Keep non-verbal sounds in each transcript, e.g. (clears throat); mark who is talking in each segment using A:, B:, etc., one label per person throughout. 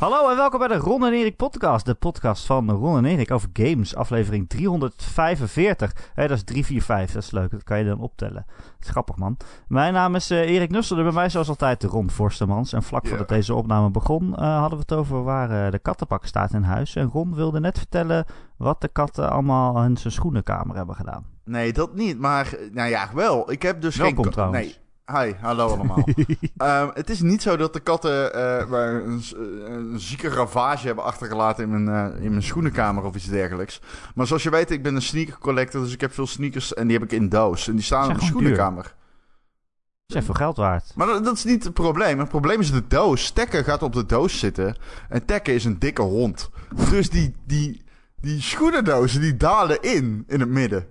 A: Hallo en welkom bij de Ron en Erik podcast. De podcast van Ron en Erik over games. Aflevering 345. Hé, dat is 345. Dat is leuk. Dat kan je dan optellen. Dat is grappig, man. Mijn naam is uh, Erik Nusselder. Bij mij zoals altijd Ron Forstemans. En vlak voordat deze opname begon uh, hadden we het over waar uh, de kattenbak staat in huis. En Ron wilde net vertellen wat de katten allemaal in zijn schoenenkamer hebben gedaan.
B: Nee, dat niet. Maar, nou ja, wel. Ik heb dus
A: Welkom,
B: geen...
A: trouwens.
B: Nee. Hi, hallo allemaal. um, (laughs) het is niet zo dat de katten uh, een, een, zieke ravage hebben achtergelaten in mijn, uh, in mijn schoenenkamer of iets dergelijks. Maar zoals je weet, ik ben een sneaker collector, dus ik heb veel sneakers en die heb ik in doos. En die staan in mijn schoenenkamer.
A: Dat is veel geld waard.
B: Maar dat, dat, is niet het probleem. Het probleem is de doos. Tekken gaat op de doos zitten. En Tekken is een dikke hond. Dus die, die, die schoenendozen die dalen in, in het midden.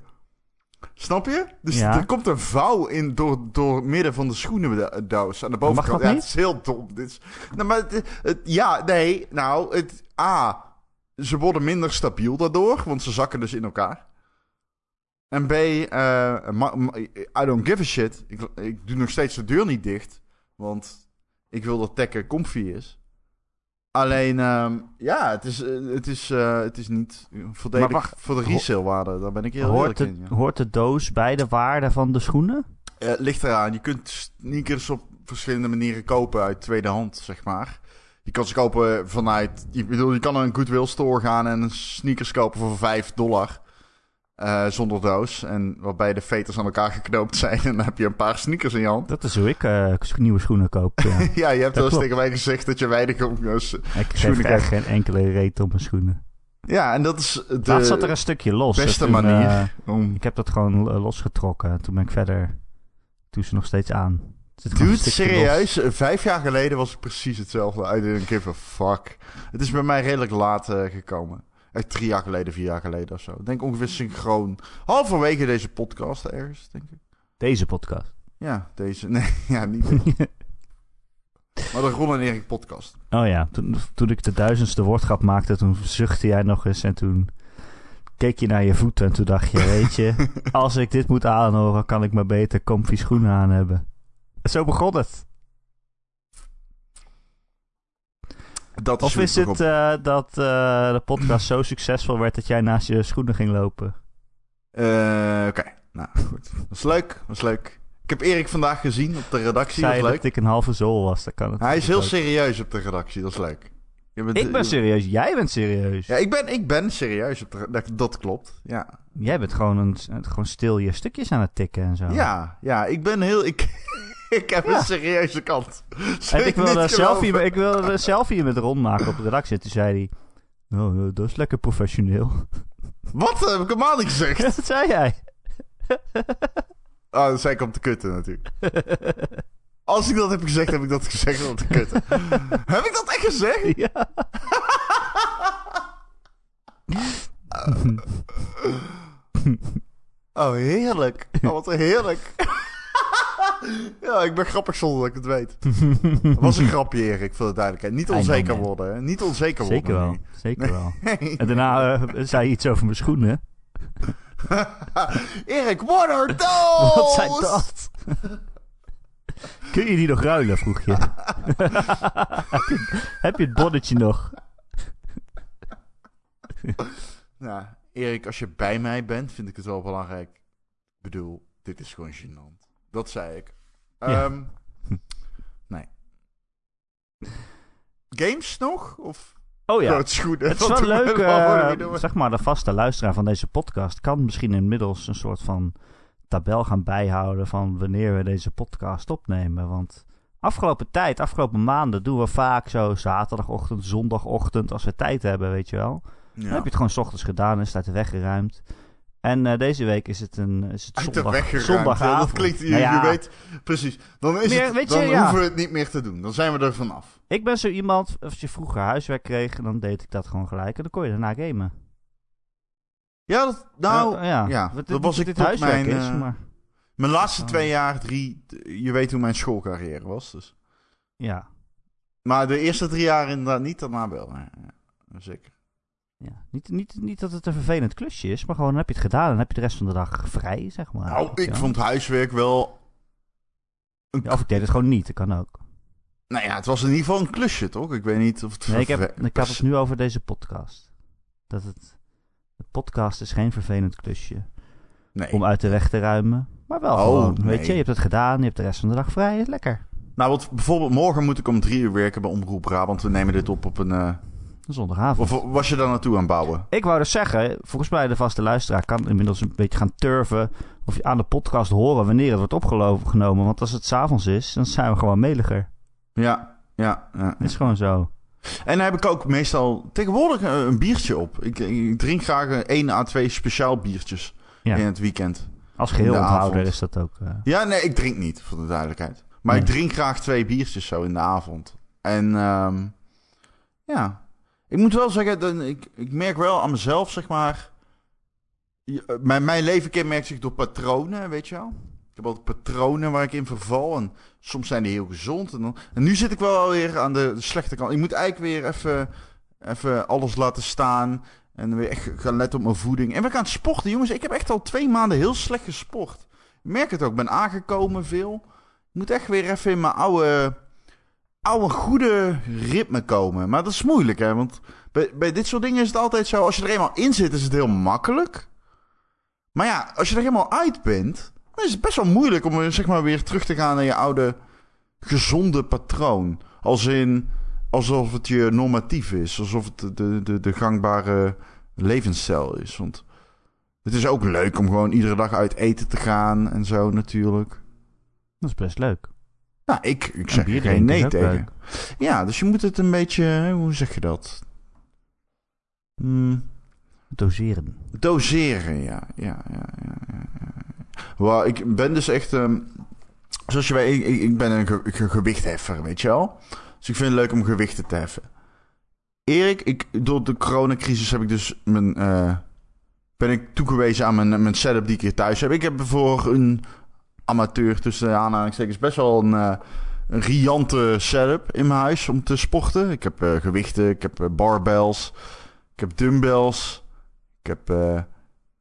B: Snap je? Dus
A: Ja.
B: er komt een vouw in door, door het midden van de schoenendoos. Aan de bovenkant.
A: dat
B: ja,
A: niet?
B: het is heel dom. Dit is, nou, maar het, het- ja, nee. Nou, het, A. Ze worden minder stabiel daardoor. Want ze zakken dus in elkaar. En B. eh, I don't give a shit. Ik, ik doe nog steeds de deur niet dicht. Want ik wil dat Tekken comfy is. Alleen, ehm, ja, het is, eh, het is, eh, het is niet voordelig
A: wacht,
B: voor de resale waarde. Daar ben ik heel
A: Hoort
B: eerlijk
A: de,
B: in. Ja.
A: hoort de doos bij de waarde van de schoenen?
B: Eh, ligt eraan. Je kunt sneakers op verschillende manieren kopen uit tweede hand, zeg maar. Je kan ze kopen vanuit... Ik bedoel, je kan naar een Goodwill store gaan en sneakers kopen voor 5 dollar. Eh, zonder doos. En waarbij de veters aan elkaar geknoopt zijn. En dan heb je een paar sneakers in je hand.
A: Dat is hoe ik eh, nieuwe schoenen koop. Ja. (laughs)
B: ja, je hebt wel eens tegen mij gezegd dat je weinig eh, s-
A: ik
B: Schoenen
A: echt geen enkele reet op mijn schoenen.
B: Ja, en dat is de
A: Laatst zat er een stukje los. en
B: beste
A: toen,
B: manier om...
A: ik heb dat gewoon losgetrokken. Toen ben ik verder... Toen ze nog steeds aan. Het
B: Dude,
A: los.
B: serieus? Vijf jaar geleden was ik precies hetzelfde. I didn't give a fuck. Het is bij mij redelijk laat gekomen. Echt drie jaar geleden, vier jaar geleden of zo. Ik denk ongeveer synchroon. Halverwege deze podcast ergens, denk ik.
A: Deze podcast.
B: Ja, deze. (laughs) Nee, ja, niet (laughs) maar de Ron en Erik podcast.
A: Oh ja, toen, toen ik de duizendste woordgrap maakte, toen zuchtte jij nog eens en toen keek je naar je voeten en toen dacht je, (laughs) weet je, als ik dit moet aanhoren, kan ik maar beter comfy schoenen aan hebben. Zo begon het.
B: Dat
A: Of is
B: het
A: eh, dat eh, de podcast zo succesvol werd dat jij naast je schoenen ging lopen?
B: Eh, Oké, nou goed. Dat is leuk, dat is leuk. Ik heb Erik vandaag gezien op de redactie, dat
A: Zei je
B: leuk.
A: dat ik een halve zool was, dat kan het.
B: Hij is heel serieus op de redactie, dat is leuk. Je bent-
A: Ik ben serieus, jij bent serieus.
B: Ja, ik ben, ik ben serieus op de dat, dat klopt, ja.
A: Jij bent gewoon, een, gewoon stil je stukjes aan het tikken en zo.
B: Ja, ja, ik ben heel... Ik, (laughs) (laughs) ik heb
A: Ja.
B: een serieuze kant.
A: En ik wilde, een selfie, ik wilde een selfie met Ron maken op de redactie. En toen zei hij... Oh, eh, dat is lekker professioneel. (laughs)
B: Wat? Dat heb ik helemaal niet gezegd. (laughs)
A: dat zei jij.
B: Oh, dat zei ik om te kutten natuurlijk. Als ik dat heb gezegd, heb ik dat gezegd om te kutten. heb ik dat echt gezegd?
A: ja.
B: Oh, heerlijk. Oh, wat heerlijk. (laughs) ja, ik ben grappig zonder dat ik het weet. (laughs) Dat was een grapje, Erik, voor de duidelijkheid. Niet onzeker worden, hè. Niet onzeker worden.
A: Zeker wel. Zeker wel.
B: Nee. (laughs)
A: En daarna eh, zei je iets over mijn schoenen.
B: Erik, what are those?
A: Wat zijn dat? Kun je die nog ruilen, vroeg je. heb, je heb je het bonnetje nog?
B: Nou, Erik, als je bij mij bent, vind ik het wel belangrijk. Ik bedoel, dit is gewoon gênant. Dat zei ik.
A: Ja.
B: Ehm, (laughs) nee. Games nog? Of
A: Oh ja.
B: schoenen?
A: Het is wel leuk,
B: doen?
A: zeg maar, de vaste luisteraar van deze podcast kan misschien inmiddels een soort van tabel gaan bijhouden van wanneer we deze podcast opnemen. Want afgelopen tijd, afgelopen maanden doen we vaak zo zaterdagochtend, zondagochtend, als we tijd hebben, weet je wel. Dan heb je het gewoon 's ochtends gedaan en is het uit de weg geruimd. En eh, deze week is het, een, is het
B: Uit
A: zondag, zondagavond.
B: Ja, dat klinkt, je,
A: Nou ja,
B: je weet, precies. Dan, is
A: Meer-
B: het,
A: weet je,
B: dan
A: ja.
B: hoeven we het niet meer te doen. Dan zijn we er vanaf.
A: Ik ben zo iemand, als je vroeger huiswerk kreeg, dan deed ik dat gewoon gelijk. En dan kon je daarna gamen.
B: Ja, dat, nou,
A: ja.
B: ja,
A: Wat-
B: dat was
A: dit
B: ik
A: dit huiswerk
B: mijn...
A: is,
B: eh,
A: maar
B: Mijn laatste
A: Oh.
B: twee jaar, drie... Je weet hoe mijn schoolcarrière was, dus...
A: ja.
B: Maar de eerste drie jaar inderdaad niet, daarna wel. Ja, zeker.
A: Ja, niet, niet, niet dat het een vervelend klusje is, maar gewoon dan heb je het gedaan en heb je de rest van de dag vrij, zeg maar.
B: Nou, ik
A: Ja.
B: vond huiswerk wel... Een
A: Ja, of ik deed het gewoon niet, dat kan ook.
B: Nou ja, het was in ieder geval een klusje, toch? Ik weet niet of het...
A: Nee, ik, heb, ik had het nu over deze podcast. Dat het... De podcast is geen vervelend klusje.
B: Nee.
A: Om uit de weg te ruimen. Maar wel
B: Oh,
A: gewoon,
B: nee.
A: weet je, je hebt het gedaan. Je hebt de rest van de dag vrij. Lekker.
B: Nou, want bijvoorbeeld morgen moet ik om drie uur werken bij Omroep Brabant. We nemen dit op op een... eh,
A: Zondagavond.
B: Of was je daar naartoe aan het bouwen?
A: Ik wou dus zeggen, volgens mij de vaste luisteraar kan inmiddels een beetje gaan turven. Of je aan de podcast horen wanneer het wordt opgenomen. Want als het s'avonds is, dan zijn we gewoon meliger.
B: Ja, ja. ja.
A: Is gewoon zo.
B: En dan heb ik ook meestal tegenwoordig eh, een biertje op. Ik, ik drink graag een 1 à 2 speciaal biertjes
A: Ja.
B: in het weekend.
A: Als geheel onthouder
B: avond.
A: is dat ook. eh,
B: Ja, nee, ik drink niet, voor de duidelijkheid. Maar
A: Nee.
B: ik drink graag twee biertjes zo in de avond. En ehm, ja, ik moet wel zeggen, dan, ik, ik merk wel aan mezelf, zeg maar... eh, Mijn, mijn leven kenmerkt zich door patronen, weet je wel. Ik heb altijd patronen waar ik in verval. En soms zijn die heel gezond. En, dan, en nu zit ik wel alweer aan de, de slechte kant. Ik moet eigenlijk weer even, even alles laten staan. En weer echt gaan letten op mijn voeding. En we gaan sporten, jongens. Ik heb echt al twee maanden heel slecht gesport. Ik merk het ook. Ik ben aangekomen veel. Ik moet echt weer even in mijn oude, oude goede ritme komen. Maar dat is moeilijk, hè. Want bij, bij dit soort dingen is het altijd zo... Als je er eenmaal in zit, is het heel makkelijk. Maar ja, als je er helemaal uit bent... is het best wel moeilijk om eh, zeg maar, weer terug te gaan naar je oude gezonde patroon. Als in... Alsof het je normatief is. Alsof het de, de, de gangbare levensstijl is. Want het is ook leuk om gewoon iedere dag uit eten te gaan en zo natuurlijk.
A: dat is best leuk.
B: Nou, ik, ik zeg
A: bier
B: geen nee tegen.
A: leuk.
B: Ja, dus je moet het een beetje, hoe zeg je dat? Hmm,
A: Doseren.
B: doseren, ja. Ja, ja, ja, ik ben dus echt, ehm, zoals je weet, ik, ik- ben een ge- ge- gewichtheffer, weet je wel? Dus ik vind het leuk om gewichten te heffen. Erik, ik, door de coronacrisis heb ik dus mijn, eh, ben ik toegewezen aan mijn, mijn setup die ik hier thuis heb. Ik heb voor een amateur, tussen aanhalingstekens, best wel een, eh, een riante setup in mijn huis om te sporten. Ik heb eh, gewichten, ik heb eh, barbells, ik heb dumbbells, ik heb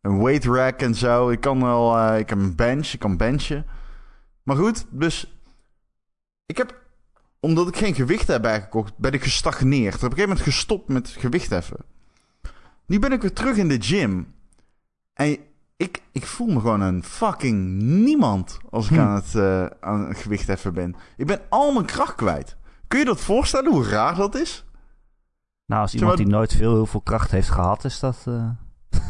B: een weight rack en zo. Ik kan wel, ik heb een bench, ik kan benchen. Maar goed, dus ik heb, omdat ik geen gewicht heb bijgekocht, ben ik gestagneerd. Op een gegeven moment gestopt met gewicht heffen. Nu ben ik weer terug in de gym. En ik, ik voel me gewoon een fucking niemand als ik
A: Hm.
B: aan, het, eh, aan het gewicht heffen ben. Ik ben al mijn kracht kwijt. Kun je dat voorstellen hoe raar dat is?
A: Nou, als iemand die nooit veel, heel veel kracht heeft gehad, is dat... eh, (laughs)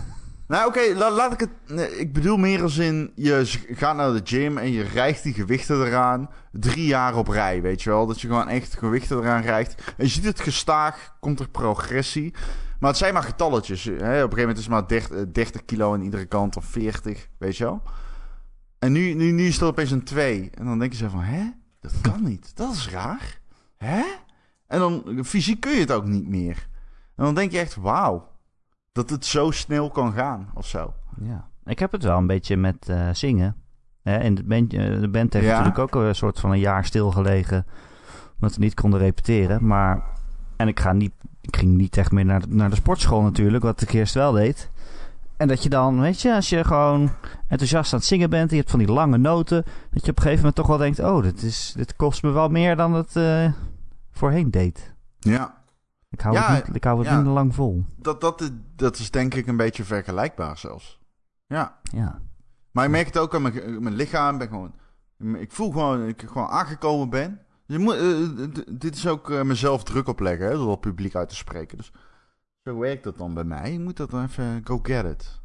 B: Nou, oké, la- laat ik het. nee, ik bedoel meer als in. Je gaat naar de gym en je rijgt die gewichten eraan. Drie jaar op rij, weet je wel. Dat je gewoon echt gewichten eraan rijgt. En je ziet het gestaag, komt er progressie. Maar het zijn maar getalletjes. Hè? Op een gegeven moment is het maar 30, eh, 30 kilo aan iedere kant of 40, weet je wel. En nu, nu, nu is het opeens een 2. En dan denk je zo van, hè? Dat kan niet. Dat is raar. Hè? En dan fysiek kun je het ook niet meer. En dan denk je echt, wauw. Dat het zo snel kan gaan of zo.
A: ja. Ik heb het wel een beetje met eh, zingen. Hè, en de band, eh, de band heeft
B: Ja.
A: natuurlijk ook een soort van een jaar stilgelegen. Omdat we niet konden repeteren. Maar, en ik, ga niet, ik ging niet echt meer naar de, naar de sportschool natuurlijk. Wat ik eerst wel deed. En dat je dan, weet je, als je gewoon enthousiast aan het zingen bent. En je hebt van die lange noten. Dat je op een gegeven moment toch wel denkt. Oh, dit, is, dit kost me wel meer dan het eh, voorheen deed.
B: Ja,
A: Ik hou
B: Ja,
A: het, niet, ik hou het
B: ja.
A: minder lang vol.
B: dat, dat, is- dat is denk ik een beetje vergelijkbaar zelfs. Ja,
A: Ja.
B: maar ik merk het ook aan mijn, mijn lichaam. Ben gewoon, ik voel gewoon dat ik gewoon aangekomen ben. Moet, eh, dit is ook eh, mezelf druk opleggen, hè, door het publiek uit te spreken. Dus zo werkt dat dan bij mij. Ik moet dat dan even go get it.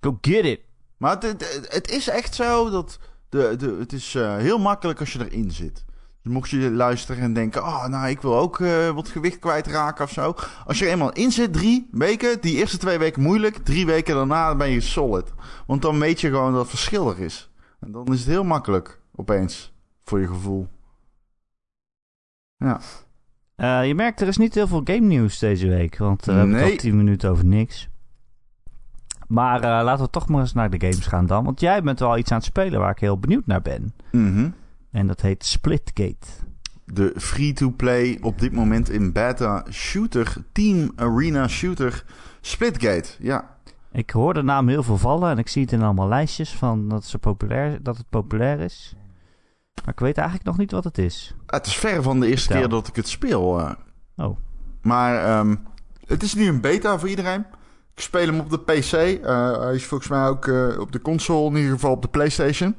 A: Go get it!
B: Maar het, het, het is echt zo dat de, de, het is eh, heel makkelijk als je erin zit. Dus mocht je luisteren en denken, oh, nou, ik wil ook eh, wat gewicht kwijtraken of zo. Als je er eenmaal in zit, drie weken, die eerste twee weken moeilijk, drie weken daarna ben je solid. Want dan weet je gewoon dat het verschil er is. En dan is het heel makkelijk, opeens, voor je gevoel. Ja.
A: Eh, je merkt, er is niet heel veel game nieuws deze week. Want eh, we hebben
B: Nee.
A: al 10 minuten over niks. Maar eh, laten we toch maar eens naar de games gaan dan. Want jij bent wel iets aan het spelen waar ik heel benieuwd naar ben.
B: Mhm.
A: En dat heet Splitgate.
B: De free-to-play op dit moment in beta shooter, team arena shooter, Splitgate. Ja,
A: Ik hoor de naam heel veel vallen en ik zie het in allemaal lijstjes van dat, ze populair, dat het populair is. Maar ik weet eigenlijk nog niet wat het is.
B: Het is ver van de eerste keer dat ik het speel. eh.
A: Oh.
B: Maar ehm, het is nu een beta voor iedereen. Ik speel hem op de PC. Eh, hij is volgens mij ook eh, op de console, in ieder geval op de PlayStation.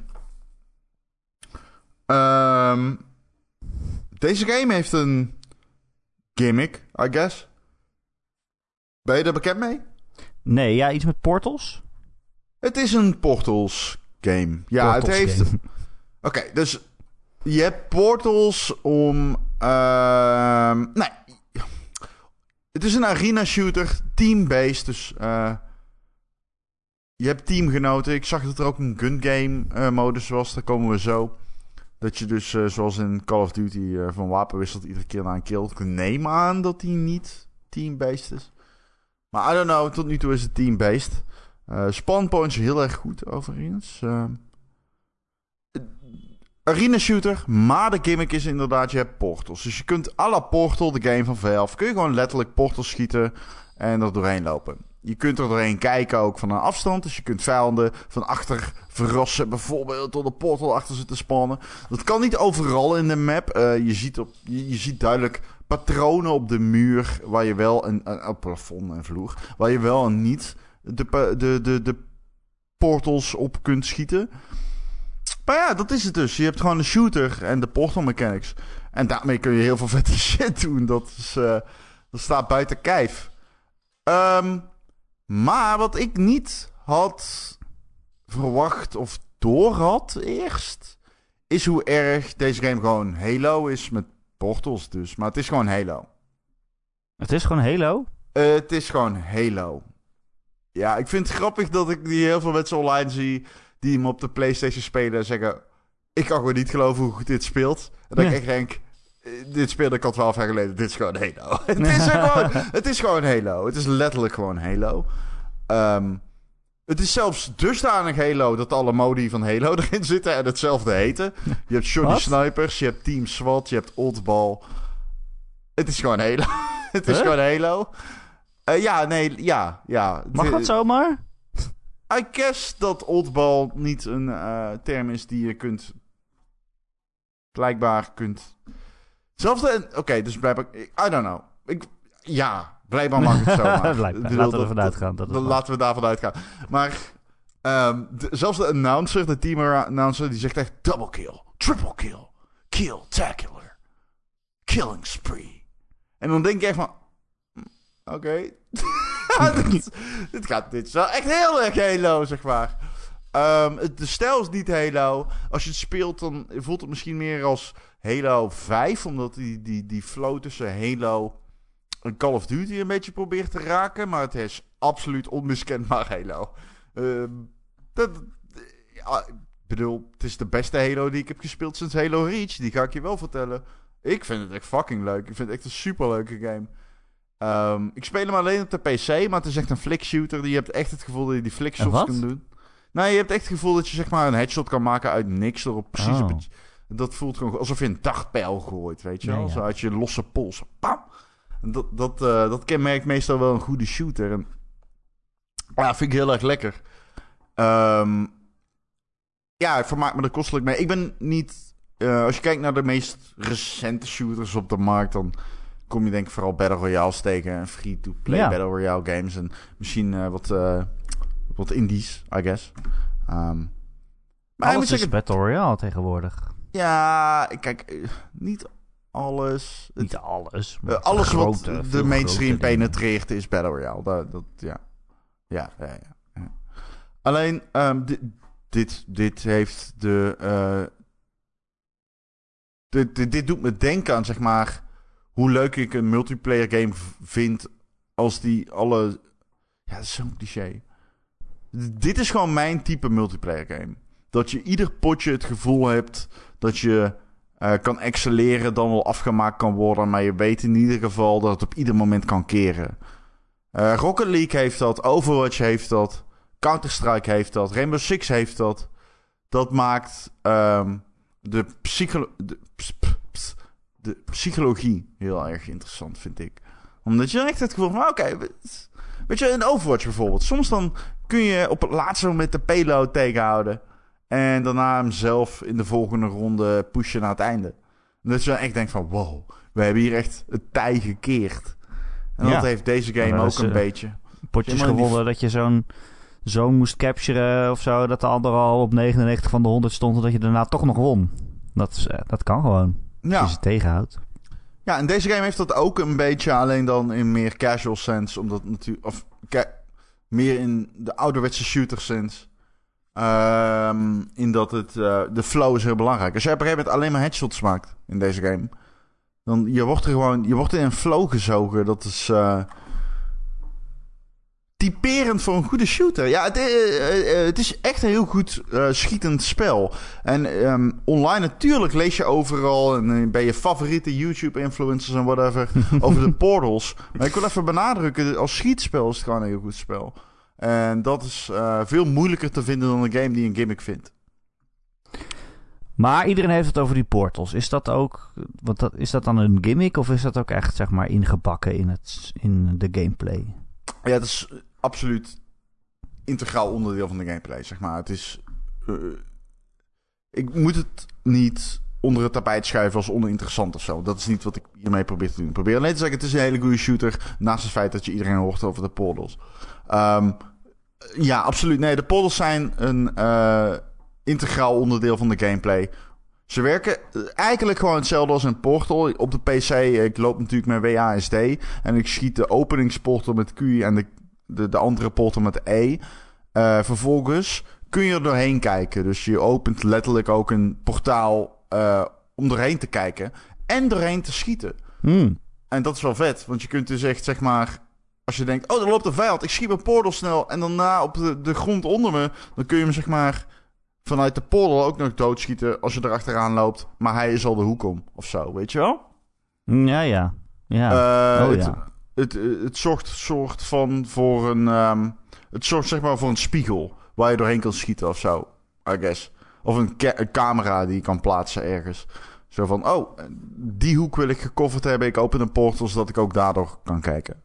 B: Ehm, deze game heeft een gimmick, I guess. Ben je er bekend mee?
A: Nee, ja, iets met portals?
B: Het is een Portals game. Ja, het heeft.
A: game.
B: Oké, dus je hebt portals om. ehm nee. Het is een arena shooter, team-based. Dus eh, je hebt teamgenoten. Ik zag dat er ook een gun game eh, modus was. Daar komen we zo. Dat je dus, eh, zoals in Call of Duty, van wapen wisselt iedere keer na een kill. Ik neem aan dat die niet team-based is. Maar I don't know, tot nu toe is het team-based. Eh spawn points heel erg goed, overigens. Eh, arena shooter, maar de gimmick is inderdaad, je hebt portals. Dus je kunt à la Portal, de game van Valve, kun je gewoon letterlijk portals schieten en er doorheen lopen. Je kunt er doorheen kijken ook van een afstand. Dus je kunt vijanden van achter verrassen. Bijvoorbeeld door de portal achter ze te spannen. Dat kan niet overal in de map. Eh, je, ziet op, je, ziet duidelijk patronen op de muur. Waar je wel een, op plafond en vloer. Waar je wel en niet de, de, de, de portals op kunt schieten. Maar ja, dat is het dus. Je hebt gewoon een shooter en de portal mechanics. En daarmee kun je heel veel (laughs) vette shit doen. Dat, is, eh, dat staat buiten kijf. Ehm, maar wat ik niet had verwacht of door had eerst... is hoe erg deze game gewoon Halo is met portals dus. Maar het is gewoon Halo.
A: Het is gewoon Halo?
B: Eh, het is gewoon Halo. Ja, ik vind het grappig dat ik die heel veel mensen online zie... die hem op de Playstation spelen en zeggen... ik kan gewoon niet geloven hoe goed dit speelt. En dat
A: Ja.
B: ik echt denk... eh, dit speelde ik al twaalf jaar geleden. Dit is gewoon Halo. (laughs) het, is (laughs) gewoon, het is gewoon Halo. Het is letterlijk gewoon Halo. Ehm, het is zelfs dusdanig Halo dat alle modi van Halo (laughs) erin zitten en hetzelfde heten. Je hebt
A: Wat?
B: Snipers, je hebt Team SWAT, je hebt Oddball. Het is gewoon Halo. het is
A: Huh?
B: gewoon Halo. Eh, ja, nee, ja, ja.
A: Mag dat zomaar?
B: I guess dat oddball niet een eh, term is die je kunt... Blijkbaar kunt... Zelfde... Oké, dus blijkbaar... I don't know. Ik, ja, blijkbaar mag het. (laughs) Ik bedoel,
A: Laten we ervan uitgaan dat
B: dat-. Laten we daarvan uitgaan. Maar ehm, de- zelfs de announcer, de team announcer, die zegt echt double kill, triple kill, kill, tacular, killing spree. En dan denk je echt van, hm, (laughs) (laughs) dit, gaat, dit is wel echt heel erg Halo, zeg maar. Ehm, het- de stijl is niet Halo. Als je het speelt, dan voelt het misschien meer als Halo 5, omdat die, die, die flow tussen Halo en Call of Duty een beetje probeert te raken. Maar het is absoluut onmiskenbaar Halo. Ehm, dat, ik bedoel, het is de beste Halo die ik heb gespeeld sinds Halo Reach. Die ga ik je wel vertellen. Ik vind het echt fucking leuk. Ik vind het echt een superleuke game. Ehm, ik speel hem alleen op de PC, maar het is echt een flick shooter. Je hebt echt het gevoel dat je die flick
A: En
B: shots
A: wat?
B: kunt doen. Nou, je hebt echt het gevoel dat je zeg maar een headshot kan maken uit niks. Erop precies
A: Oh.
B: het- dat voelt gewoon alsof je een dagpijl gooit, weet je wel?
A: ja.
B: Zo uit je losse pols. Pam! Dat, dat, eh, dat kenmerkt meestal wel een goede shooter. En, ja, vind ik heel erg lekker. Ehm, ja, ik vermaak me er kostelijk mee. Ik ben niet... eh, als je kijkt naar de meest recente shooters op de markt... dan kom je denk ik vooral Battle Royale steken... en free-to-play
A: Ja.
B: Battle Royale games... en misschien eh, wat, eh, wat indies, I guess. Ehm, maar
A: Alles is
B: zeggen,
A: Battle Royale tegenwoordig.
B: ja, kijk, eh, niet alles. Het-
A: Niet alles.
B: alles
A: grote,
B: wat de mainstream penetreert is Battle Royale. Dat, dat, ja. Ja, ja, ja, ja. Alleen, ehm, dit, dit, dit heeft de... dit, dit, dit doet me denken aan, zeg maar... hoe leuk ik een multiplayer game vind... als die alle... Ja, dat is zo'n cliché. Dit is gewoon mijn type multiplayer game. Dat je ieder potje het gevoel hebt... dat je eh, kan excelleren, dan wel afgemaakt kan worden... maar je weet in ieder geval dat het op ieder moment kan keren. Eh, Rocket League heeft dat, Overwatch heeft dat... Counter-Strike heeft dat, Rainbow Six heeft dat. Dat maakt ehm, de, psycholo de, de psychologie heel erg interessant, vind ik. Omdat je dan echt het gevoel van, oké, weet- weet je, in Overwatch bijvoorbeeld. Soms dan kun je op het laatste moment de payload tegenhouden. En daarna hem zelf in de volgende ronde pushen naar het einde. En dat je dan echt denkt van, wow, we hebben hier echt het tij gekeerd. En
A: Ja.
B: dat heeft deze game ook
A: is,
B: een
A: eh,
B: beetje.
A: Potjes gewonnen dat je zo'n zoon moest capturen of zo. Dat de ander al op 99 van de 100 stond. En dat je daarna toch nog won. Dat, is, eh, dat kan gewoon.
B: Ja.
A: je ze tegenhoudt.
B: ja, en deze game heeft dat ook een beetje, alleen dan in meer casual sense. Omdat natuurlijk, of meer in de ouderwetse shooter sense. Ehm, in dat het, eh, de flow is heel belangrijk. Als jij op een gegeven moment alleen maar headshots maakt in deze game. Dan je wordt er gewoon, je wordt in een flow gezogen. Dat is eh, typerend voor een goede shooter. Ja, het, eh, eh, eh, het is echt een heel goed schietend spel. En ehm, online natuurlijk lees je overal en bij je favoriete YouTube-influencers en whatever (laughs) over de portals. Maar ik wil even benadrukken, als schietspel is het gewoon een heel goed spel. En dat is veel moeilijker te vinden dan een game die een gimmick vindt.
A: Maar iedereen heeft het over die portals. Is dat ook... Want dat, is dat dan een gimmick? Of is dat ook echt zeg maar ingebakken in, het, in de gameplay?
B: Ja, het is absoluut integraal onderdeel van de gameplay, zeg maar. Het is... eh, ik moet het niet onder het tapijt schuiven als oninteressant of zo. Dat is niet wat ik hiermee probeer te doen. Ik probeer alleen te zeggen, het is een hele goede shooter... naast het feit dat je iedereen hoort over de portals. Ehm, ja, absoluut. Nee, de portals zijn een eh, integraal onderdeel van de gameplay... Ze werken eh, eigenlijk gewoon hetzelfde als een portal. Op de PC, ik loop natuurlijk met WASD. En ik schiet de openingsportal met Q en de, de, de andere portal met E. Eh, vervolgens kun je er doorheen kijken. Dus je opent letterlijk ook een portaal eh, om doorheen te kijken. En doorheen te schieten.
A: Hmm.
B: En dat is wel vet. Want je kunt dus echt, zeg maar... Als je denkt, oh, er loopt een vijand. Ik schiet mijn portal snel. En daarna op de, de grond onder me... Dan kun je hem, zeg maar... Vanuit de portal ook nog doodschieten als je erachteraan loopt. Maar hij is al de hoek om. Of zo, weet je wel?
A: Ja, ja. Ja.
B: Eh,
A: oh
B: het,
A: ja.
B: het, het, het zorgt soort van voor een... ehm, het zorgt zeg maar voor een spiegel. Waar je doorheen kan schieten of zo. I guess. Of een, een camera die je kan plaatsen ergens. Zo van, oh, die hoek wil ik gecoverd hebben. Ik open een portal zodat ik ook daardoor kan kijken.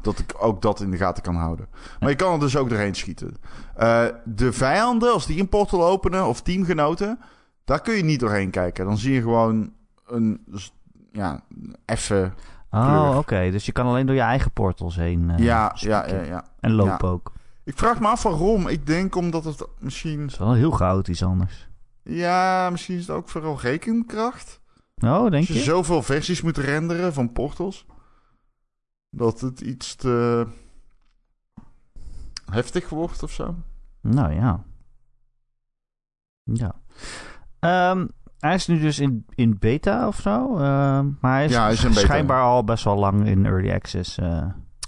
B: Dat ik ook dat in de gaten kan houden. Maar je kan er dus ook doorheen schieten. Eh, de vijanden, als die een portal openen, of teamgenoten... daar kun je niet doorheen kijken. Dan zie je gewoon een... Ja, even...
A: Oh, oké. Dus je kan alleen door je eigen portals heen eh,
B: ja, ja, ja, ja.
A: En lopen ook.
B: Ik vraag me af waarom. Ik denk omdat het misschien...
A: Dat is wel heel chaotisch anders.
B: Ja, misschien is het ook vooral rekenkracht.
A: Oh, denk
B: Als je
A: je?
B: zoveel versies moet renderen van portals. Dat het iets te... heftig wordt of zo.
A: Nou ja. Ja. Ehm, hij is nu dus in, in beta of zo. ehm, maar hij is,
B: Ja, hij is in beta.
A: schijnbaar al best wel lang in early access. eh.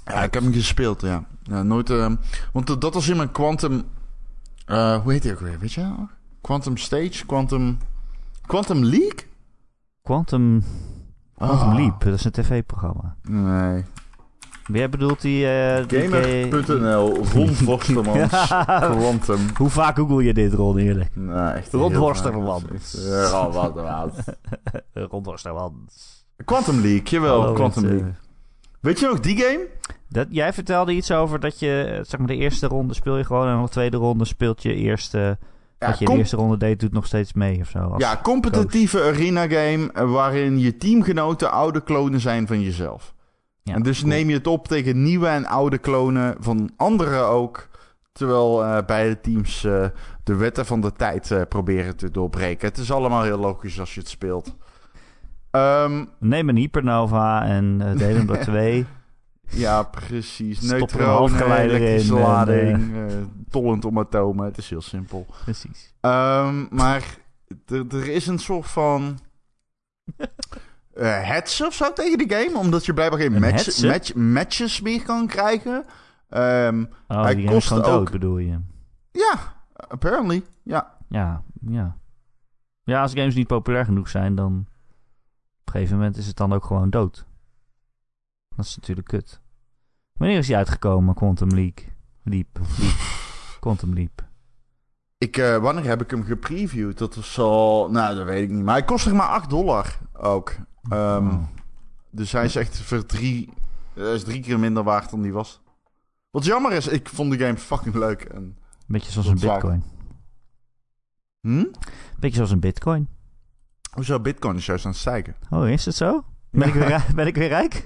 B: Ja, ik heb hem gespeeld, ja. ja nooit... eh, want dat- dat was in mijn Quantum... eh, hoe heet hij ook weer? Weet je? Quantum Stage? Quantum... Quantum League?
A: Quantum, Quantum
B: Ah.
A: Leap, dat is een tv-programma.
B: Nee.
A: Jij bedoelt die... eh, die-
B: Gamer.nl, Ron (laughs) Quantum.
A: Hoe vaak google je dit, Ron, eerlijk?
B: Nee, echt
A: Ron (laughs)
B: Ron.
A: Ron Worstermans.
B: Quantum League, jawel,
A: Hallo,
B: Quantum
A: met, eh,
B: League. Weet je nog die game?
A: Dat, jij vertelde iets over dat je, eh, zeg maar, de eerste ronde speel je gewoon en de tweede ronde speelt je eerste.
B: Ja,
A: wat je in de eerste ronde deed, doet nog steeds mee of zo.
B: ja competitieve arena game eh, waarin je teamgenoten oude klonen zijn van jezelf.
A: Ja,
B: en dus
A: cool.
B: neem je het op tegen nieuwe en oude klonen van anderen ook. Terwijl eh, beide teams eh, de wetten van de tijd eh, proberen te doorbreken. Het is allemaal heel logisch als je het speelt. Ehm,
A: Neem een Hypernova en deel hem door (laughs) twee.
B: Ja, precies. Neutronen,
A: halfgeleider
B: elektrische
A: in
B: lading, tollend om atomen. Het is heel simpel.
A: Precies.
B: Ehm, maar er, er is een soort van (laughs) eh hets of zo tegen die game. Omdat je blijkbaar geen
A: Een
B: match, matches meer kan krijgen. Ehm,
A: Oh,
B: Hij
A: die
B: kost
A: gewoon dood,
B: ook-
A: bedoel je?
B: ja, apparently. Ja.
A: Ja, ja. Ja, als games niet populair genoeg zijn, dan... Op een gegeven moment is het dan ook gewoon dood. Dat is natuurlijk kut. Wanneer is die uitgekomen, Quantum Leap? Leap. Leap. (laughs) Quantum Leap.
B: Ik, eh, wanneer heb ik hem gepreviewd? Dat was al... Nou, dat weet ik niet. Maar hij kost zeg maar 8 dollar ook. Ehm. Dus hij is echt voor drie... Hij is drie keer minder waard dan die was. Wat jammer is, ik vond de game fucking leuk. En
A: Beetje zoals een bitcoin.
B: Hm?
A: Beetje zoals een bitcoin.
B: Hoezo bitcoin is juist aan het stijgen?
A: Oh, is het zo? Ben, ik, weer, rijk- ben ik weer rijk?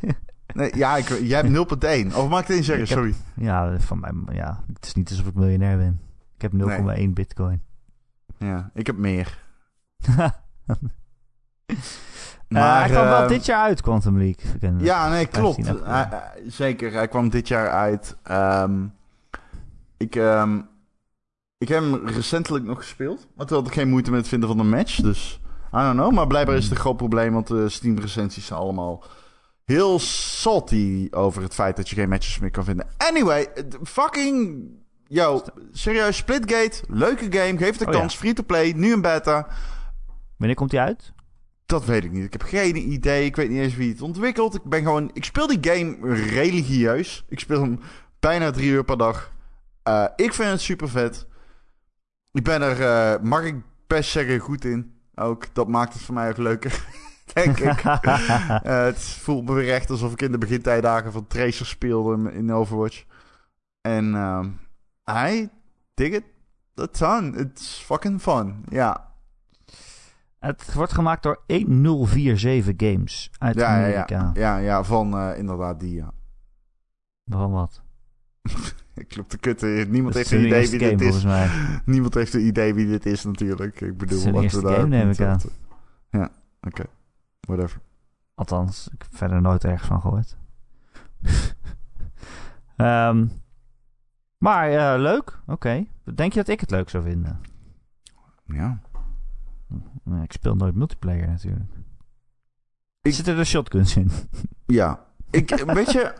B: Nee, ja, ik, jij hebt 0,1. Of mag ik het eens zeggen?
A: Heb-
B: Sorry.
A: ja, van mij, ja, het is niet alsof ik miljonair ben. Ik heb 0,1 bitcoin.
B: Ja, ik heb meer. (laughs)
A: Maar hij kwam wel
B: eh,
A: dit jaar uit, Quantum League.
B: Ja, nee, klopt.
A: 15 april.
B: Hij- hij- zeker, hij kwam dit jaar uit. Ehm, ik, ehm, ik heb hem recentelijk nog gespeeld. Maar toen had ik geen moeite met het vinden van een match. Dus, I don't know. Maar blijkbaar is het een groot probleem, want de Steam-recensies zijn allemaal heel salty over het feit dat je geen matches meer kan vinden. Anyway, fucking... Yo, serieus, Splitgate, leuke game, geef het een
A: Oh ja.
B: kans, free-to-play, nu een beta.
A: Wanneer komt hij uit?
B: Dat weet ik niet. Ik heb geen idee. Ik weet niet eens wie het ontwikkelt. Ik ben gewoon. Ik speel die game religieus. Ik speel hem bijna drie uur per dag. Eh, ik vind het super vet. Ik ben er, eh, mag ik best zeggen, goed in. Ook dat maakt het voor mij ook leuker. (laughs) Denk ik. (laughs) Eh, het voelt me weer echt alsof ik in de begintijdagen van Tracer speelde in Overwatch. En ehm I dig it a ton. It's fucking fun. Ja.
A: Het wordt gemaakt door 1047 Games uit
B: Ja,
A: Amerika.
B: ja. Ja, ja, van eh, inderdaad die, ja.
A: Van wat? (laughs)
B: Ik loop te kutten. Niemand heeft een idee wie dit is.
A: mij. (laughs)
B: Niemand heeft een idee wie dit is natuurlijk. Ik bedoel, wat we daar
A: game, neem
B: niet
A: ik aan.
B: aan- Ja, oké. Whatever.
A: Althans, ik heb verder nooit ergens van gehoord. (laughs) Ehm, maar eh, leuk, oké. Denk je dat ik het leuk zou vinden?
B: Ja.
A: Ik speel nooit multiplayer natuurlijk.
B: Ik-
A: Zitten er shotguns in?
B: Ja. Ik, weet je...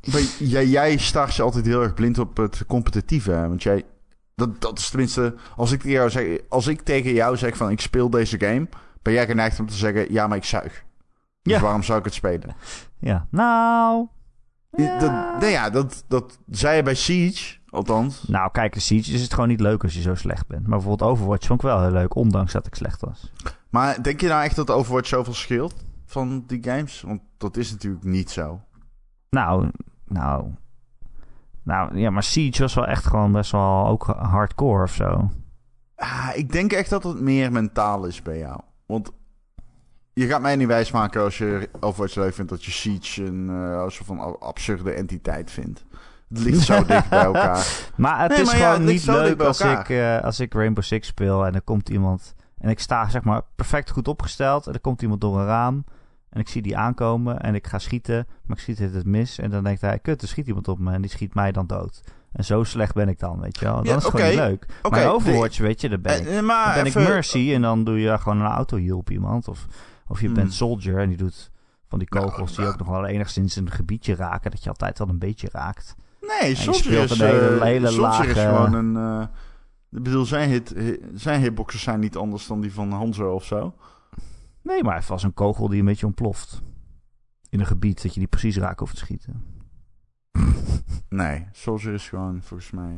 B: (laughs) jij, jij je altijd heel erg blind op het competitieve. Hè? Want jij... Dat, dat is tenminste... Als ik, tegen jou zeg, als ik tegen jou zeg van ik speel deze game... Ben jij geneigd om te zeggen... Ja, maar ik zuig. Dus
A: Ja.
B: waarom zou ik het spelen?
A: Ja, nou...
B: Ja. Dat, ja, dat, dat zei je bij Siege, althans.
A: Nou, kijk, de Siege is het gewoon niet leuk als je zo slecht bent. Maar bijvoorbeeld Overwatch vond ik wel heel leuk, ondanks dat ik slecht was.
B: Maar denk je nou echt dat Overwatch zoveel scheelt van die games? Want dat is natuurlijk niet zo.
A: Nou, nou... Nou, ja, maar Siege was wel echt gewoon best wel ook hardcore of zo.
B: Ah, ik denk echt dat het meer mentaal is bij jou. Want je gaat mij niet wijsmaken als je Overwatch leuk vindt... dat je Siege een eh, soort van absurde entiteit vindt. Het ligt zo dicht bij (laughs) elkaar.
A: Maar het
B: Nee,
A: is
B: maar ja,
A: gewoon
B: het
A: niet leuk als ik, eh, als ik Rainbow Six speel en er komt iemand... En ik sta zeg maar perfect goed opgesteld en er komt iemand door een raam... En ik zie die aankomen en ik ga schieten, maar ik schiet het mis. En dan denkt hij, kut, er schiet iemand op me en die schiet mij dan dood. En zo slecht ben ik dan, weet je wel. Dan
B: Ja,
A: is het gewoon niet leuk. Maar Overwatch, weet je, daar ben ik.
B: Eh, eh, maar
A: Dan ben
B: even-
A: ik Mercy en dan doe je gewoon een auto op iemand. Of, of je
B: Hmm.
A: bent Soldier en die doet van die
B: Nou,
A: kogels die
B: nou.
A: ook nog wel enigszins een gebiedje raken. Dat je altijd wel een beetje raakt.
B: Nee, Soldier is,
A: een hele-
B: eh,
A: hele
B: Soldier is
A: lage-
B: gewoon een... eh, ik bedoel, zijn, hit, hi- zijn hitboxers zijn niet anders dan die van Hanzo of zo.
A: Nee, maar hij wel zo'n kogel die een beetje ontploft. In een gebied dat je die precies raakt hoeft te schieten. (laughs)
B: Nee, Soldier is gewoon volgens mij...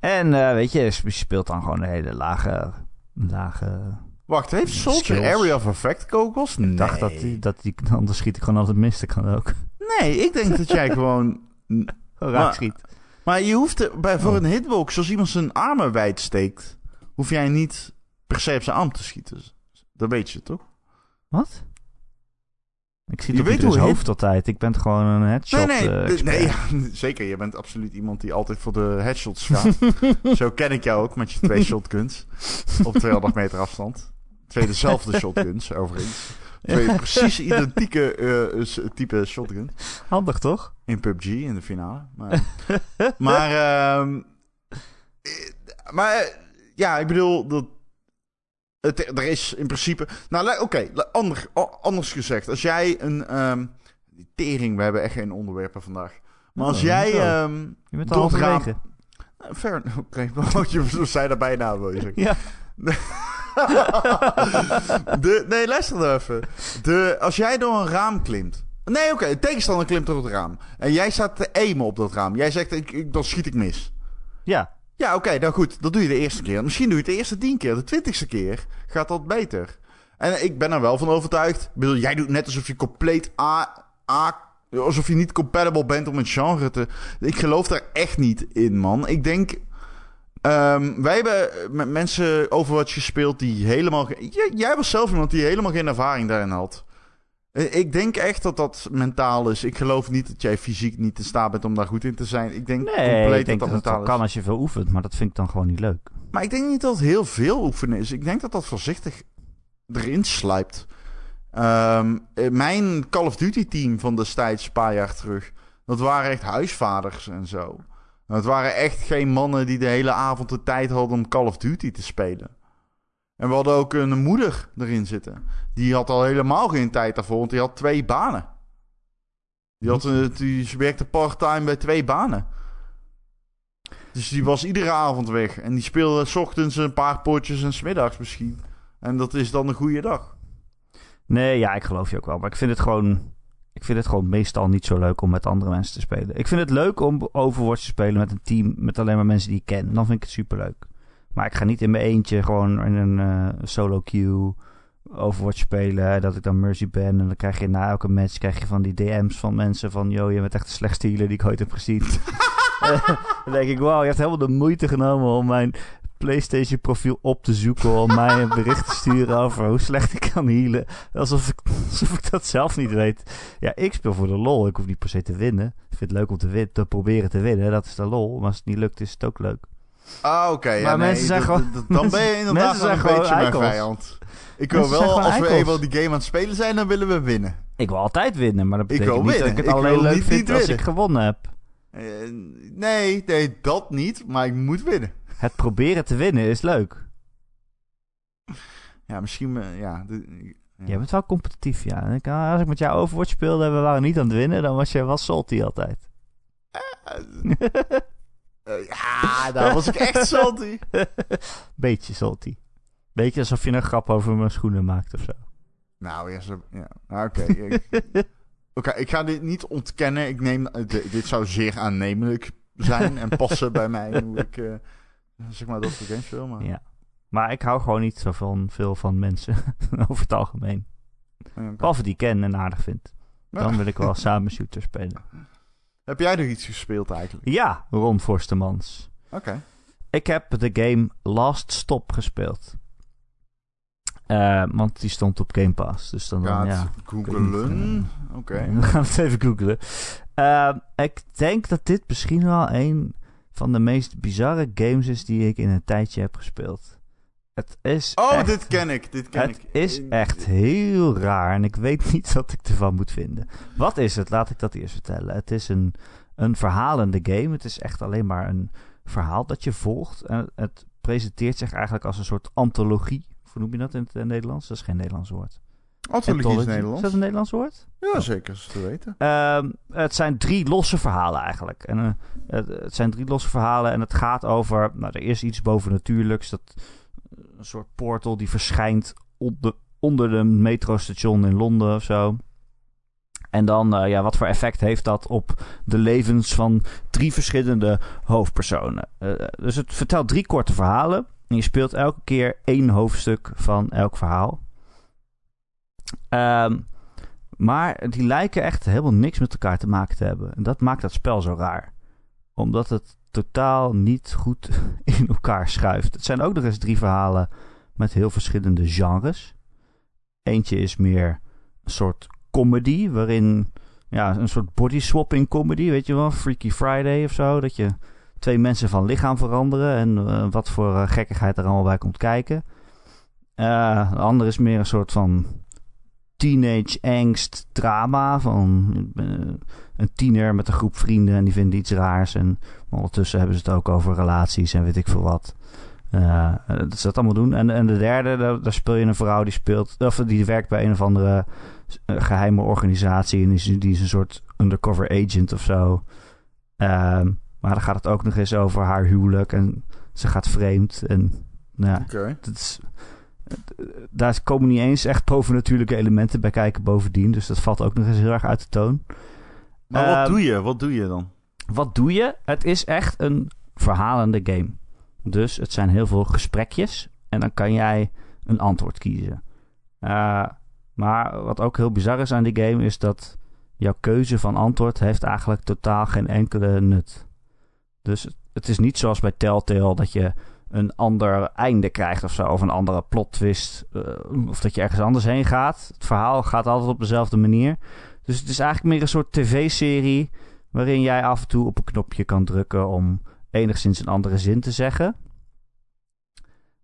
A: En eh, weet je, je speelt dan gewoon een hele lage... lage
B: Wacht, heeft Soldier
A: Skills.
B: Area of Effect kogels? Nee.
A: Ik dacht dat die, dat die... Anders schiet ik gewoon altijd mis. Dat kan ook.
B: Nee, ik denk dat jij (laughs) gewoon...
A: Raak
B: Maar-
A: schiet.
B: Maar je hoeft er, bij, voor
A: Oh.
B: een hitbox, als iemand zijn armen wijd steekt, hoef jij niet per se op zijn arm te schieten. Dat weet je toch?
A: Wat? Ik zie
B: Je weet
A: op ieders
B: hoe
A: hoofd altijd. Ik ben gewoon een headshot
B: nee, nee,
A: eh,
B: nee ja, (laughs) zeker. Je bent absoluut iemand die altijd voor de headshots (laughs) gaat. Zo ken ik jou ook met je twee shotguns op 200 meter afstand. Twee dezelfde shotguns, overigens. Twee precies identieke s- type shotgun.
A: Handig toch?
B: In PUBG in de finale. Maar, (laughs) maar, ehm, eh, maar eh, ja, ik bedoel, dat, het, er is in principe. Nou, oké, ander, a- anders gezegd. Als jij een. die tering, we hebben echt geen onderwerpen vandaag. Maar als
A: Oh,
B: jij. ehm,
A: Je bent al halverwege.
B: Fair, (laughs) oké, (laughs) je zei daar bijna, wil je zeggen.
A: Ja. (laughs)
B: De, nee, luister nou even. De, als jij door een raam klimt. Nee, oké, de tegenstander klimt door het raam. En jij staat te aimen op dat raam. Jij zegt, ik, ik, dan schiet ik mis.
A: Ja.
B: Ja, oké, nou goed. Dat doe je de eerste keer. Misschien doe je het de eerste tien keer. De twintigste keer gaat dat beter. En ik ben er wel van overtuigd. Ik bedoel, jij doet net alsof je compleet A... A alsof je niet compatible bent om een genre te... Ik geloof daar echt niet in, man. Ik denk... Ehm, wij hebben met mensen Overwatch gespeeld die helemaal... Jij, jij was zelf iemand die helemaal geen ervaring daarin had. Eh, Ik denk echt dat dat mentaal is. Ik geloof niet dat jij fysiek niet in staat bent om daar goed in te zijn. Ik denk
A: Nee,
B: compleet
A: ik denk
B: dat
A: dat
B: dat mentaal
A: kan als je veel oefent, maar dat vind ik dan gewoon niet leuk.
B: Maar ik denk niet dat het heel veel oefenen is. Ik denk dat dat voorzichtig erin slijpt. Ehm, eh, mijn Call of Duty team van destijds, een paar jaar terug... dat waren echt huisvaders en zo. Het waren echt geen mannen die de hele avond de tijd hadden om Call of Duty te spelen. En we hadden ook een moeder erin zitten. Die had al helemaal geen tijd daarvoor, want die had twee banen. Die, had, die ze werkte part-time bij twee banen. Dus die was iedere avond weg. En die speelde s ochtends een paar potjes en smiddags misschien. En dat is dan een goede dag.
A: Nee, ja, ik geloof je ook wel. Maar ik vind het gewoon. Ik vind het gewoon meestal niet zo leuk om met andere mensen te spelen. Ik vind het leuk om Overwatch te spelen met een team met alleen maar mensen die ik ken. Dan vind ik het superleuk. Maar ik ga niet in mijn eentje gewoon in een eh, solo queue Overwatch spelen. Dat ik dan Mercy ben. En dan krijg je na elke match krijg je van die DM's van mensen van... Yo, je bent echt de slechtste healer die ik ooit heb gezien. (laughs) Eh, dan denk ik, wauw, je hebt helemaal de moeite genomen om mijn PlayStation profiel op te zoeken. Om mij een bericht te sturen over hoe slecht ik kan healen. Alsof ik, alsof ik dat zelf niet weet. Ja, ik speel voor de lol. Ik hoef niet per se te winnen. Ik vind het leuk om te, win te proberen te winnen. Dat is de lol. Maar als het niet lukt, is het ook leuk.
B: Ah, oké.
A: Maar mensen zijn gewoon-
B: Dan ben je (laughs) inderdaad wel een beetje mijn vijand. Ik wil
A: Mensen
B: wel, als we eenmaal die game aan het spelen zijn, dan willen we winnen.
A: Ik wil altijd winnen. Maar dat
B: Ik
A: betekent
B: wil
A: niet dat ik het
B: Ik
A: alleen leuk
B: niet
A: vind
B: niet
A: als
B: winnen.
A: ik gewonnen heb.
B: Eh, nee, nee, dat niet. Maar ik moet winnen.
A: Het proberen te winnen is leuk.
B: Ja, misschien... eh, ja, de- ja.
A: Jij bent wel competitief, ja. Ik- Als ik met jou Overwatch speelde en we waren niet aan het winnen, dan was je wel salty altijd. (laughs)
B: Eh, ja, daar was ik echt salty. (laughs)
A: Beetje salty. Beetje alsof je een grap over mijn schoenen maakt of zo.
B: Nou, ja, zo, ja. Nou, oké. ik, (laughs) oké, ik ga dit niet ontkennen. Ik neem, eh, di- dit zou zeer aannemelijk zijn en passen bij mij hoe ik, eh, zeg maar, dat soort games speel. Maar,
A: Ja. Maar ik hou gewoon niet zo van, veel van mensen (laughs) over het algemeen. Behalve die ik ken en aardig vind. Dan wil ik wel (laughs) samen shooter spelen.
B: Heb jij nog iets gespeeld eigenlijk?
A: Ja, Ron Forstemans.
B: Oké.
A: Ik heb de game Last Stop gespeeld. Eh, want die stond op Game Pass. Dus dan,
B: Gaat
A: ja.
B: googelen. Oké. (laughs)
A: We gaan het even googlen. Eh, ik denk dat dit misschien wel een van de meest bizarre games is die ik in een tijdje heb gespeeld. Het is
B: Oh,
A: echt,
B: dit ken ik. Dit ken
A: het
B: ik.
A: is echt heel raar en ik weet niet (laughs) wat ik ervan moet vinden. Wat is het? Laat ik dat eerst vertellen. Het is een, een verhalende game. Het is echt alleen maar een verhaal dat je volgt. En het presenteert zich eigenlijk als een soort antologie. Hoe noem je dat in het Nederlands? Dat is geen Nederlands woord.
B: Antologie is. Nederlands.
A: Is dat een Nederlands woord?
B: Ja, zeker. Is te weten.
A: Ehm, het zijn drie losse verhalen eigenlijk. En, eh, het, het zijn drie losse verhalen en het gaat over... Nou, er is iets bovennatuurlijks. Dat, eh, een soort portal die verschijnt onder, onder de metrostation in Londen of zo. En dan, eh, ja, wat voor effect heeft dat op de levens van drie verschillende hoofdpersonen? Dus het vertelt drie korte verhalen. En je speelt elke keer één hoofdstuk van elk verhaal. Ehm, maar die lijken echt helemaal niks met elkaar te maken te hebben. En dat maakt dat spel zo raar. Omdat het totaal niet goed (laughs) in elkaar schuift. Het zijn ook nog eens drie verhalen met heel verschillende genres. Eentje is meer een soort comedy, waarin ja, een soort body swapping comedy, weet je wel, Freaky Friday of zo, dat je twee mensen van lichaam veranderen en eh, wat voor eh, gekkigheid er allemaal bij komt kijken. Eh, de andere is meer een soort van teenage angst drama van eh, een tiener met een groep vrienden en die vinden iets raars en ondertussen hebben ze het ook over relaties en weet ik veel wat. Eh, dat ze dat allemaal doen. En, en de derde, daar, daar speel je een vrouw die speelt, of die werkt bij een of andere eh, geheime organisatie en die is, die is een soort undercover agent of zo. Ehm, maar dan gaat het ook nog eens over haar huwelijk en ze gaat vreemd en nou ja, dat is, daar komen niet eens echt bovennatuurlijke elementen bij kijken bovendien. Dus dat valt ook nog eens heel erg uit de toon.
B: Maar wat
A: Ehm,
B: doe je? Wat doe je dan?
A: Wat doe je? Het is echt een verhalende game. Dus het zijn heel veel gesprekjes. En dan kan jij een antwoord kiezen. Eh, maar wat ook heel bizar is aan die game... is dat jouw keuze van antwoord... heeft eigenlijk totaal geen enkele nut. Dus het, het is niet zoals bij Telltale dat je een ander einde krijgt of zo. Of een andere plot twist. eh, of dat je ergens anders heen gaat. Het verhaal gaat altijd op dezelfde manier. Dus het is eigenlijk meer een soort tv-serie. Waarin jij af en toe op een knopje kan drukken om enigszins een andere zin te zeggen.